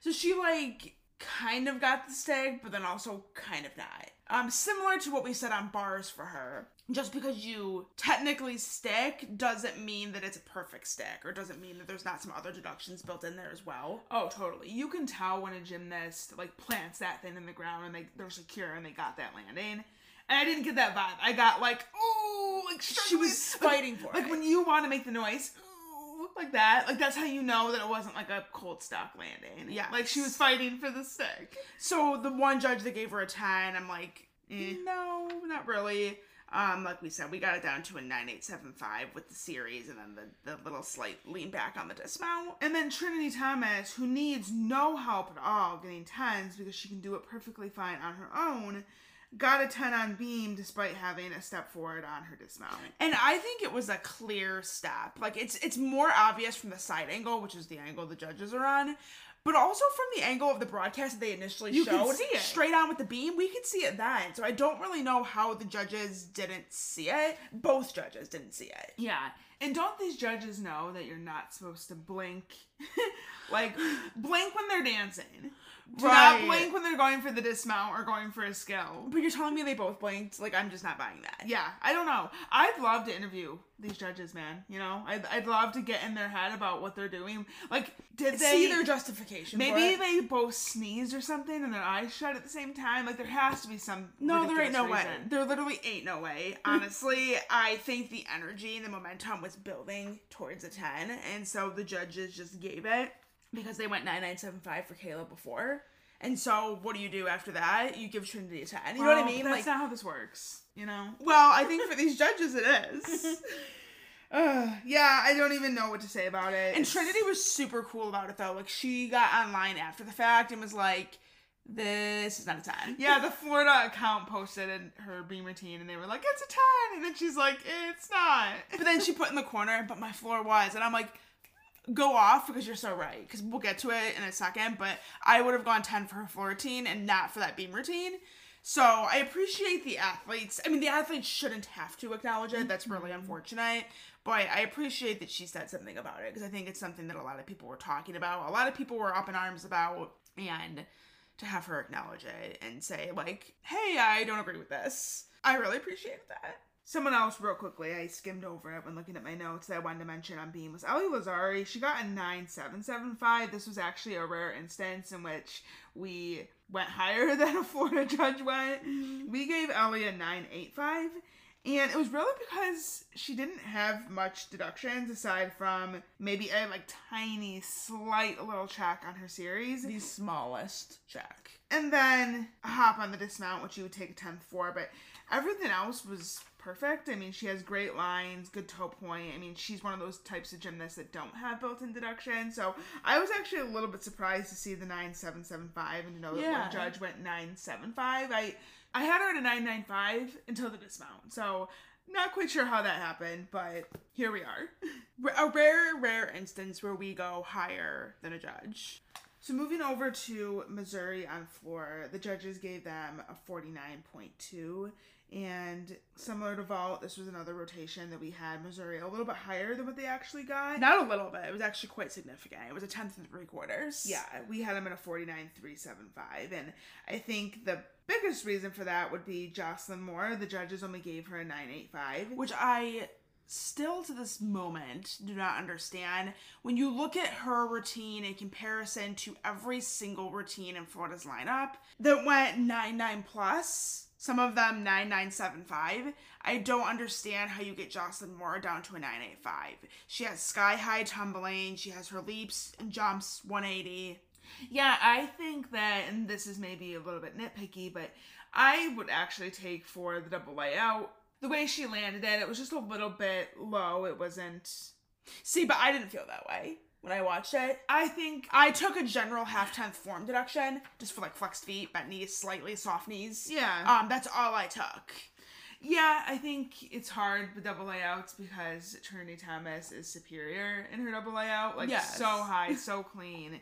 So she like kind of got the stick, but then also kind of not. Um, similar to what we said on bars for her. Just because you technically stick doesn't mean that it's a perfect stick, or doesn't mean that there's not some other deductions built in there as well. Oh, totally. You can tell when a gymnast like plants that thing in the ground and they they're secure and they got that landing. And I didn't get that vibe. I got like, oh, like She was Like- fighting for like it. when you want to make the noise, ooh, like that. Like that's how you know that it wasn't like a cold stock landing. Yeah, like she was fighting for the stick. So the one judge that gave her a 10, I'm like, eh, no, not really. Um, like we said, we got it down to a 9875 with the series and then the, the little slight lean back on the dismount. And then Trinity Thomas, who needs no help at all getting tens because she can do it perfectly fine on her own, got a 10 on beam despite having a step forward on her dismount. And I think it was a clear step. Like it's it's more obvious from the side angle, which is the angle the judges are on, but also from the angle of the broadcast that they initially You showed. see it. straight on with the beam. We could see it then. So I don't really know how the judges didn't see it. Both judges didn't see it. Yeah. And don't these judges know that you're not supposed to blink? like, blink when they're dancing. Do not Right. blink when they're going for the dismount or going for a skill. But you're telling me they both blinked? Like I'm just not buying that. Yeah, I don't know. I'd love to interview these judges, man. You know, I'd, I'd love to get in their head about what they're doing. Like, did they see their justification. for Maybe they both sneezed or something and their eyes shut at the same time. Like, there has to be some. No, there ain't no ridiculous way. There literally ain't no way. Honestly, I think the energy and the momentum was building towards a 10, and so the judges just gave it because they went 9975 for Kayla before. And so, what do you do after that? You give Trinity a 10. You know what I mean? That's Like, not how this works. You know. well, I think for these judges it is. Uh, yeah, I don't even know what to say about it. And Trinity was super cool about it though. Like, she got online after the fact and was like, this is not a 10. Yeah, the Florida account posted in her beam routine, and they were like, "It's a 10. and then she's like, "It's not." But then she put in the corner, but my floor was, and I'm like, go off because you're so right. Because we'll get to it in a second. But I would have gone 10 for her floor routine and not for that beam routine. So I appreciate the athletes. I mean, the athletes shouldn't have to acknowledge it. That's really mm-hmm. unfortunate. But I appreciate that she said something about it because I think it's something that a lot of people were talking about. A lot of people were up in arms about, and to have her acknowledge it and say like, "Hey, I don't agree with this." I really appreciated that. Someone else, real quickly, I skimmed over it when looking at my notes that I wanted to mention on Beam was Ellie Lazzari. She got a 9775. This was actually a rare instance in which we went higher than a Florida judge went. Mm-hmm. We gave Ellie a 985. And it was really because she didn't have much deductions aside from maybe a like tiny, slight little check on her series. The smallest check. And then a hop on the dismount, which you would take a tenth for, but everything else was perfect. I mean, she has great lines, good toe point. I mean, she's one of those types of gymnasts that don't have built-in deduction. So I was actually a little bit surprised to see the nine seven seven five and to know that Yeah. one judge went nine seven five. I I had her at a nine nine five until the dismount. So not quite sure how that happened, but here we are. A rare, rare instance where we go higher than a judge. So moving over to Missouri on floor, the judges gave them a 49.2 and similar to vault, this was another rotation that we had Missouri a little bit higher than what they actually got. Not a little bit. It was actually quite significant. It was a tenth and three quarters. Yeah, we had them at a 49.375 and I think the biggest reason for that would be Jocelyn Moore. The judges only gave her a 985. Which I still to this moment do not understand. When you look at her routine in comparison to every single routine in Florida's lineup that went 9 9 plus, some of them 9 9 7 5, I don't understand how you get Jocelyn Moore down to a 985. She has sky high tumbling, she has her leaps and jumps 180. Yeah, I think that, and this is maybe a little bit nitpicky, but I would actually take for the double layout. The way she landed it, it was just a little bit low. It wasn't. See, but I didn't feel that way when I watched it. I think. I took a general half tenth form deduction just for like flexed feet, bent knees, slightly soft knees. Yeah. Um, that's all I took. Yeah, I think it's hard with double layouts because Trinity Thomas is superior in her double layout. Like Yes. so high, so clean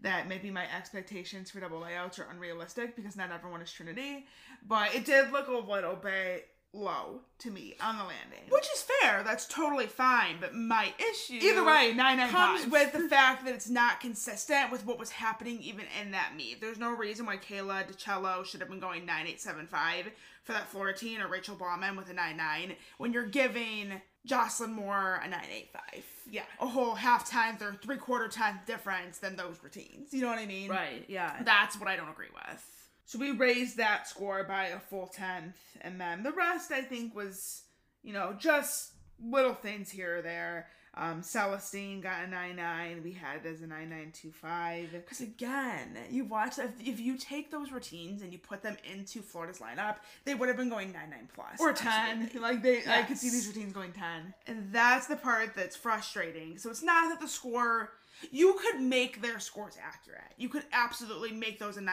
that maybe my expectations for double layouts are unrealistic because not everyone is Trinity. But it did look a little bit low to me on the landing. Which is fair. That's totally fine. But my issue Either way, nine nine comes with the fact that it's not consistent with what was happening even in that meet. There's no reason why Kayla DiCello should have been going 9875 for that floor routine or Rachel Bauman with a nine nine when you're giving Jocelyn Moore a 985. Yeah. A whole half tenth or three quarter tenth difference than those routines. You know what I mean? Right, yeah. That's what I don't agree with. So we raised that score by a full tenth, and then the rest I think was, you know, just little things here or there. Um, Celestine got a nine nine. We had it as a nine nine two five. Because again, you watch if, if you take those routines and you put them into Florida's lineup, they would have been going nine nine plus Or ten. absolutely. Like they, I could see these routines going ten. and that's the part that's frustrating. So it's not that the score. You could make their scores accurate. You could absolutely make those a 9-9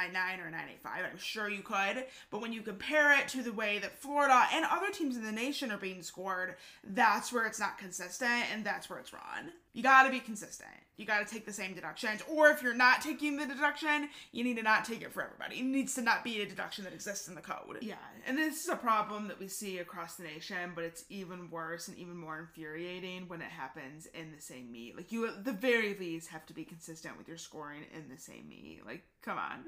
or a 9-8-5. I'm sure you could. But when you compare it to the way that Florida and other teams in the nation are being scored, that's where it's not consistent and that's where it's wrong. You gotta be consistent. You gotta take the same deductions. Or if you're not taking the deduction, you need to not take it for everybody. It needs to not be a deduction that exists in the code. Yeah, and this is a problem that we see across the nation, but it's even worse and even more infuriating when it happens in the same meet. Like you, at the very least, have to be consistent with your scoring in the same meet. Like, come on.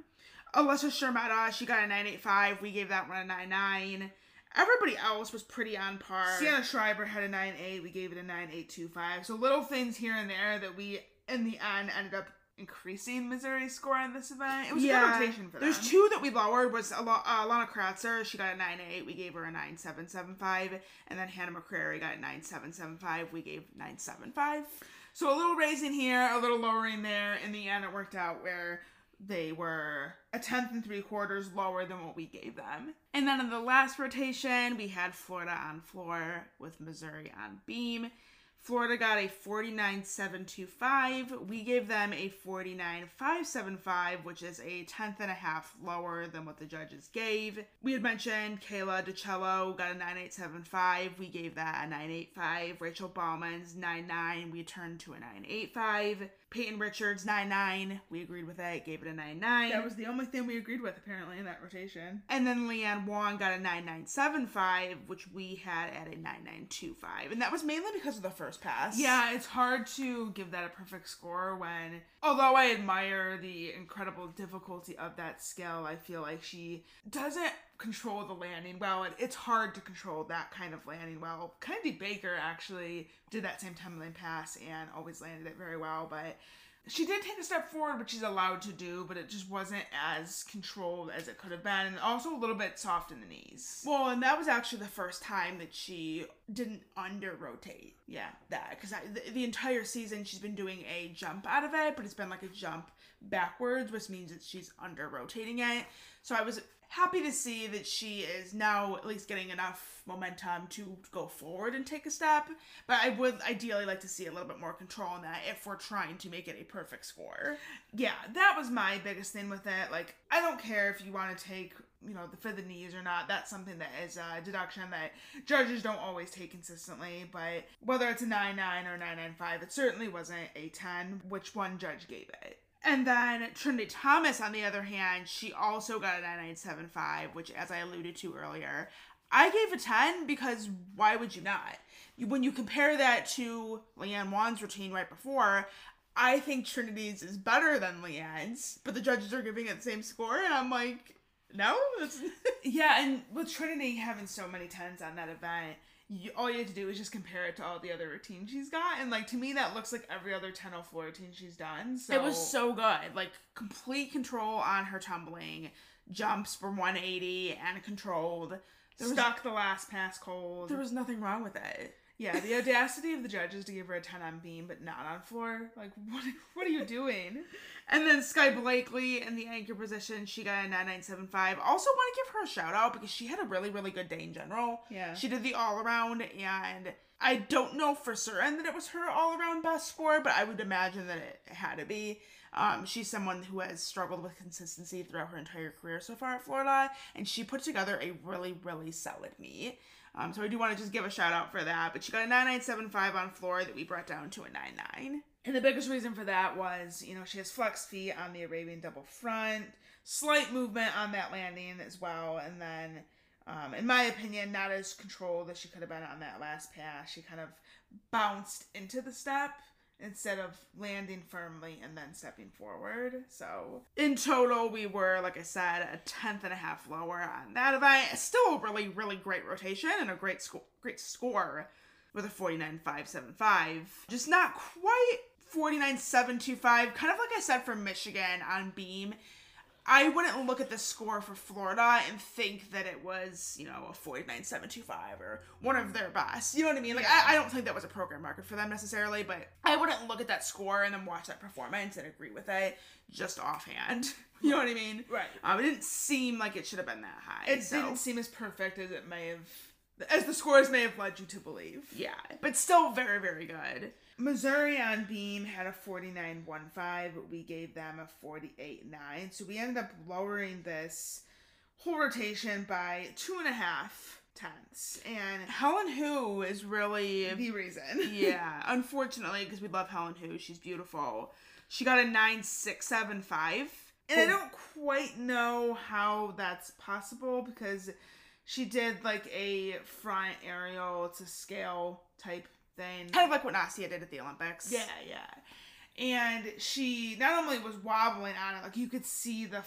Alyssa Shermetta, she got a 985. We gave that one a 99. Everybody else was pretty on par. Sienna Schreiber had a nine eight. We gave it a nine eight two five. So little things here and there that we, in the end, ended up increasing Missouri's score on this event. It was a good rotation for them. There's two that we lowered was Al- uh, Alana Kratzer. She got a 9.8. We gave her a 9.775. And then Hannah McCrary got a 9.775. We gave 9.75. So a little raising here, a little lowering there. In the end, it worked out where they were a tenth and three quarters lower than what we gave them. And then in the last rotation, we had Florida on floor with Missouri on beam. Florida got a 49.725. We gave them a 49.575, which is a tenth and a half lower than what the judges gave. We had mentioned Kayla DiCello got a 9.875. We gave that a 9.85. Rachel Bauman's 9.9. We turned to a 9.85. Peyton Richards 9 9. We agreed with it, gave it a 9 9. That was the only thing we agreed with apparently in that rotation. And then Leanne Wong got a 9975, which we had at a 9925. And that was mainly because of the first pass. Yeah, it's hard to give that a perfect score when, although I admire the incredible difficulty of that skill, I feel like she doesn't control the landing well. It, it's hard to control that kind of landing well. Kennedy Baker actually did that same tumbling pass and always landed it very well, but she did take a step forward, which she's allowed to do, but it just wasn't as controlled as it could have been, and also a little bit soft in the knees. Well, and that was actually the first time that she didn't under rotate Yeah. that because the, the entire season she's been doing a jump out of it, but it's been like a jump backwards, which means that she's under rotating it. So I was happy to see that she is now at least getting enough momentum to go forward and take a step. But I would ideally like to see a little bit more control in that if we're trying to make it a perfect score. yeah, that was my biggest thing with it. Like, I don't care if you want to take, you know, the for the knees or not. That's something that is a deduction that judges don't always take consistently. But whether it's a 9 9 or 9 9 5, it certainly wasn't a 10, which one judge gave it. And then Trinity Thomas, on the other hand, she also got a 9975, which, as I alluded to earlier, I gave a 10 because why would you not? When you compare that to Leanne Wong's routine right before, I think Trinity's is better than Leanne's, but the judges are giving it the same score, and I'm like, no, Yeah, and with Trinity having so many 10s on that event, you, all you have to do is just compare it to all the other routines she's got. And, like, to me, that looks like every other 1004 routine she's done. So It was so good. Like complete control on her tumbling, jumps from 180 and controlled. There was, stuck the last pass cold. there was nothing wrong with it. Yeah, the audacity of the judges to give her a 10 on beam but not on floor. Like, what, what are you doing? And then Skye Blakely in the anchor position, she got a 9975. Also want to give her a shout out because she had a really, really good day in general. Yeah. She did the all around, and I don't know for certain that it was her all around best score, but I would imagine that it had to be. Um, she's someone who has struggled with consistency throughout her entire career so far at Florida, and she put together a really, really solid meet. Um, so I do want to just give a shout out for that. But she got a 9975 on floor that we brought down to a 99. And the biggest reason for that was, you know, she has flex feet on the Arabian double front, slight movement on that landing as well, and then, um, in my opinion, not as controlled as she could have been on that last pass. She kind of bounced into the step instead of landing firmly and then stepping forward. So in total, we were, like I said, a tenth and a half lower on that event. Still a really, really great rotation and a great score, great score with a 49.575. Just not quite 49.725. Kind of like I said for Michigan on beam. I wouldn't look at the score for Florida and think that it was, you know, a 49.725 or one of their best. You know what I mean? Like, I, I don't think that was a program record for them necessarily, but I wouldn't look at that score and then watch that performance and agree with it just offhand. You know what I mean? Right. Um, it didn't seem like it should have been that high. it so- didn't seem as perfect as it may have, as the scores may have led you to believe. Yeah, but still very, very good. Missouri on beam had a 49.15, but we gave them a 48.9. So we ended up lowering this whole rotation by two and a half tenths. And Helen Hu is really the reason. yeah, unfortunately, because we love Helen Hu, she's beautiful. She got a nine six seven five. And I don't quite know how that's possible because she did like a front aerial to scale type thing. Kind of like what Nasia did at the Olympics. Yeah, yeah. And she not only was wobbling on it, like you could see the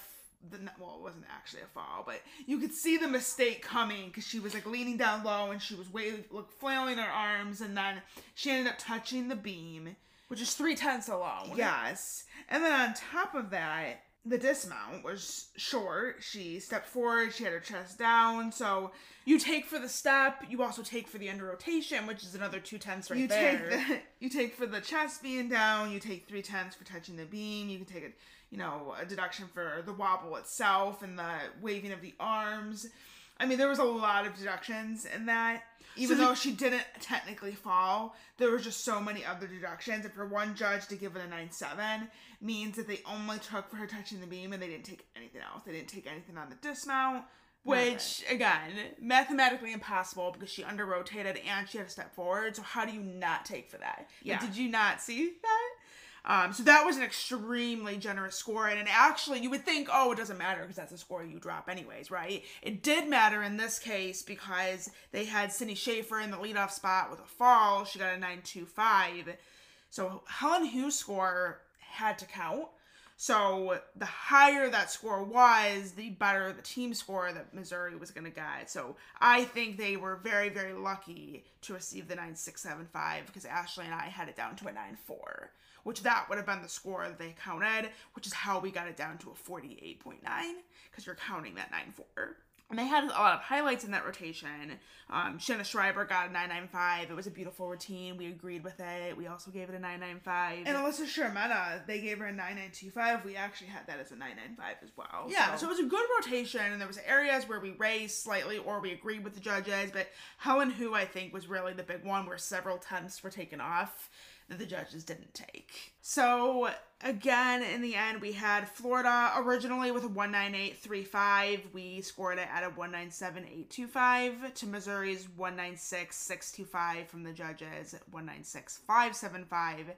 the well, it wasn't actually a fall, but you could see the mistake coming because she was like leaning down low and she was waving, like flailing her arms, and then she ended up touching the beam. which is three tenths alone. Yes, and then on top of that, the dismount was short. She stepped forward. She had her chest down, so you take for the step. You also take for the under rotation, which is another two tenths right you there. take the you take for the chest being down. You take three tenths for touching the beam. You can take a you know a deduction for the wobble itself and the waving of the arms. I mean, there was a lot of deductions in that. Even So the- though she didn't technically fall, there was just so many other deductions. And for one judge to give it a nine seven means that they only took for her touching the beam and they didn't take anything else. They didn't take anything on the dismount. Which again, mathematically impossible because she under rotated and she had to step forward. So how do you not take for that? Like, Yeah. did you not see that? Um, so that was an extremely generous score, and, actually, you would think, oh, it doesn't matter because that's a score you drop anyways, right? It did matter in this case because they had Cindy Schaefer in the leadoff spot with a fall. She got a nine two five, so Helen Hu's score had to count. So the higher that score was, the better the team score that Missouri was going to get. So I think they were very, very lucky to receive the 9675 because Ashley and I had it down to a 94, which that would have been the score that they counted, which is how we got it down to a 48.9 because you're counting that 9 4. And they had a lot of highlights in that rotation. Um, Sienna Schreiber got a 995. It was a beautiful routine. We agreed with it. We also gave it a 995. And Alyssa Shermetta, they gave her a 9925. We actually had that as a 995 as well. Yeah, so. it was a good rotation, and there was areas where we raised slightly or we agreed with the judges. But Helen, Hu I think was really the big one, where several tenths were taken off that the judges didn't take. So again, in the end, we had Florida originally with a 198.35. We scored it at a 197.825 to Missouri's 196.625 from the judges, 196.575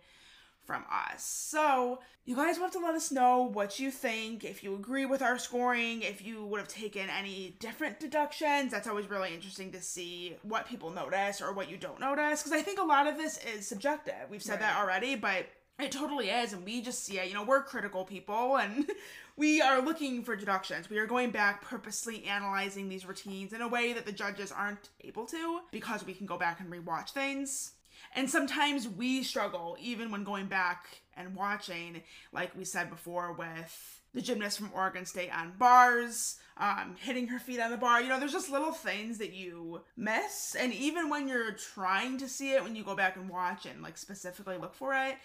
from us. So, you guys will have to let us know what you think, if you agree with our scoring, if you would have taken any different deductions. That's always really interesting to see what people notice or what you don't notice. Because I think a lot of this is subjective. We've said that already, but it totally is. And we just see it. You know, we're critical people and we are looking for deductions. We are going back purposely analyzing these routines in a way that the judges aren't able to because we can go back and rewatch things. And sometimes we struggle even when going back and watching, like we said before, with the gymnast from Oregon State on bars, um, hitting her feet on the bar. You know, there's just little things that you miss. And even when you're trying to see it, when you go back and watch and like specifically look for it,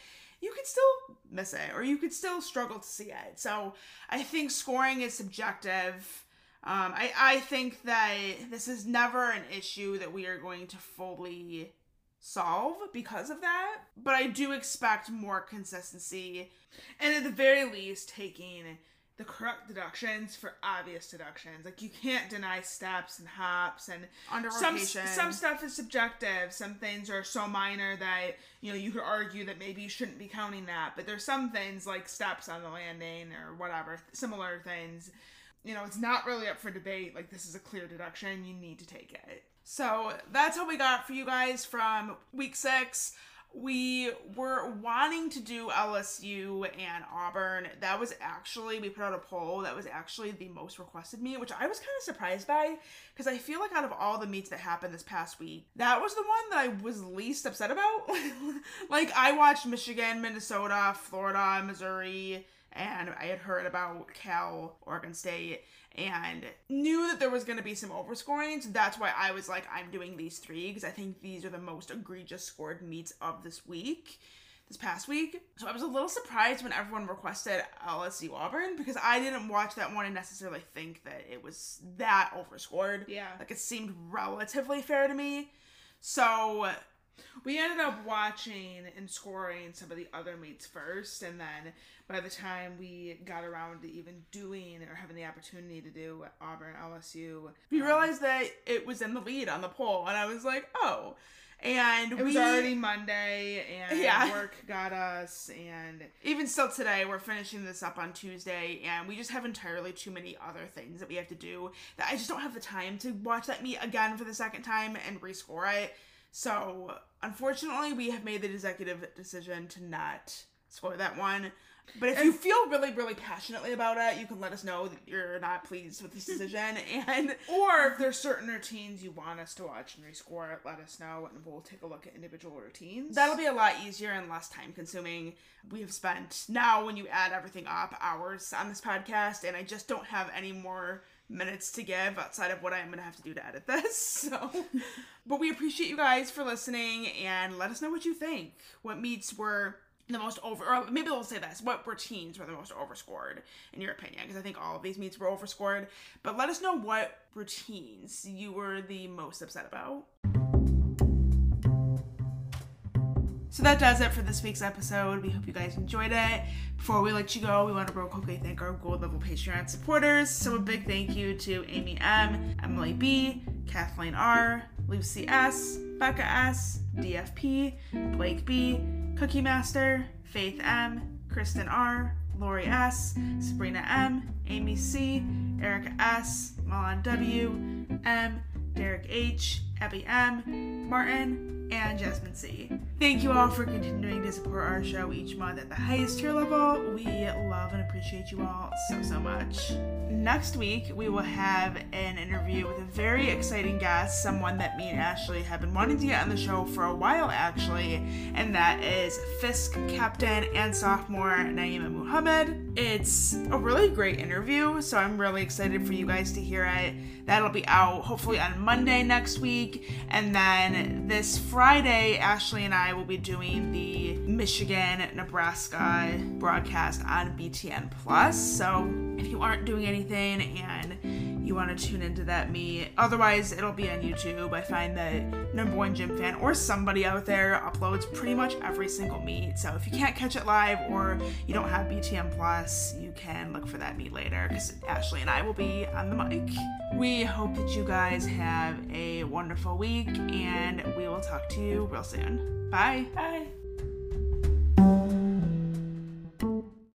you could still miss it or you could still struggle to see it. So I think scoring is subjective. Um, I, I think that this is never an issue that we are going to fully solve because of that. But I do expect more consistency. And at the very least, taking the correct deductions for obvious deductions. Like you can't deny steps and hops and Under some some stuff is subjective. Some things are so minor that you know you could argue that maybe you shouldn't be counting that. But there's some things like steps on the landing or whatever similar things. You know, it's not really up for debate. Like this is a clear deduction. You need to take it. So that's what we got for you guys from week six we were wanting to do LSU and Auburn. That was actually, we put out a poll that was actually the most requested meet, which I was kind of surprised by because I feel like out of all the meets that happened this past week, that was the one that I was least upset about. like, I watched Michigan, Minnesota, Florida, Missouri, and I had heard about Cal, Oregon State and knew that there was going to be some overscoring. So that's why I was like, I'm doing these three because I think these are the most egregious scored meets of this week, this past week. So I was a little surprised when everyone requested LSU Auburn because I didn't watch that one and necessarily think that it was that overscored. Yeah. Like it seemed relatively fair to me. So we ended up watching and scoring some of the other meets first, and then by the time we got around to even doing or having the opportunity to do Auburn LSU, we um, realized that it was in the lead on the poll, and I was like, oh. And it was we, already Monday, and Yeah. work got us, and even still today, we're finishing this up on Tuesday, and we just have entirely too many other things that we have to do that I just don't have the time to watch that meet again for the second time and rescore it. So, unfortunately, we have made the executive decision to not score that one. But if you feel really, really passionately about it, you can let us know that you're not pleased with this decision. And or if there's certain routines you want us to watch and rescore let us know, and we'll take a look at individual routines. that'll be a lot easier and less time consuming. We have spent now, when you add everything up, hours on this podcast, and I just don't have any more minutes to give outside of what I'm gonna have to do to edit this. So, but we appreciate you guys for listening and let us know what you think. What meets were the most over, or maybe we'll say this: what routines were the most overscored in your opinion? Because I think all of these meets were overscored. But let us know what routines you were the most upset about. So that does it for this week's episode. We hope you guys enjoyed it. Before we let you go, we want to real quickly thank our gold level Patreon supporters. So a big thank you to Amy M, Emily B, Kathleen R, Lucy S, Becca S, DFP, Blake B, Cookie Master, Faith M, Kristen R, Lori S, Sabrina M, Amy C, Erica S, Milan W, M, Derek H, Abby M, Martin, and Jasmine C. Thank you all for continuing to support our show each month at the highest tier level. We love and appreciate you all so, so much. Next week, we will have an interview with a very exciting guest, someone that me and Ashley have been wanting to get on the show for a while, actually, and that is Fisk captain and sophomore Naima Muhammad. It's a really great interview, so I'm really excited for you guys to hear it. That'll be out hopefully on Monday next week, and then this Friday, Ashley and I will be doing the Michigan Nebraska broadcast on BTN Plus. So if you aren't doing anything and you want to tune into that meet, otherwise it'll be on YouTube. I find that number one gym fan or somebody out there uploads pretty much every single meet. So if you can't catch it live or you don't have BTN Plus, you can look for that meet later because Ashley and I will be on the mic. We hope that you guys have a wonderful week and we will talk to you real soon. Bye. Bye.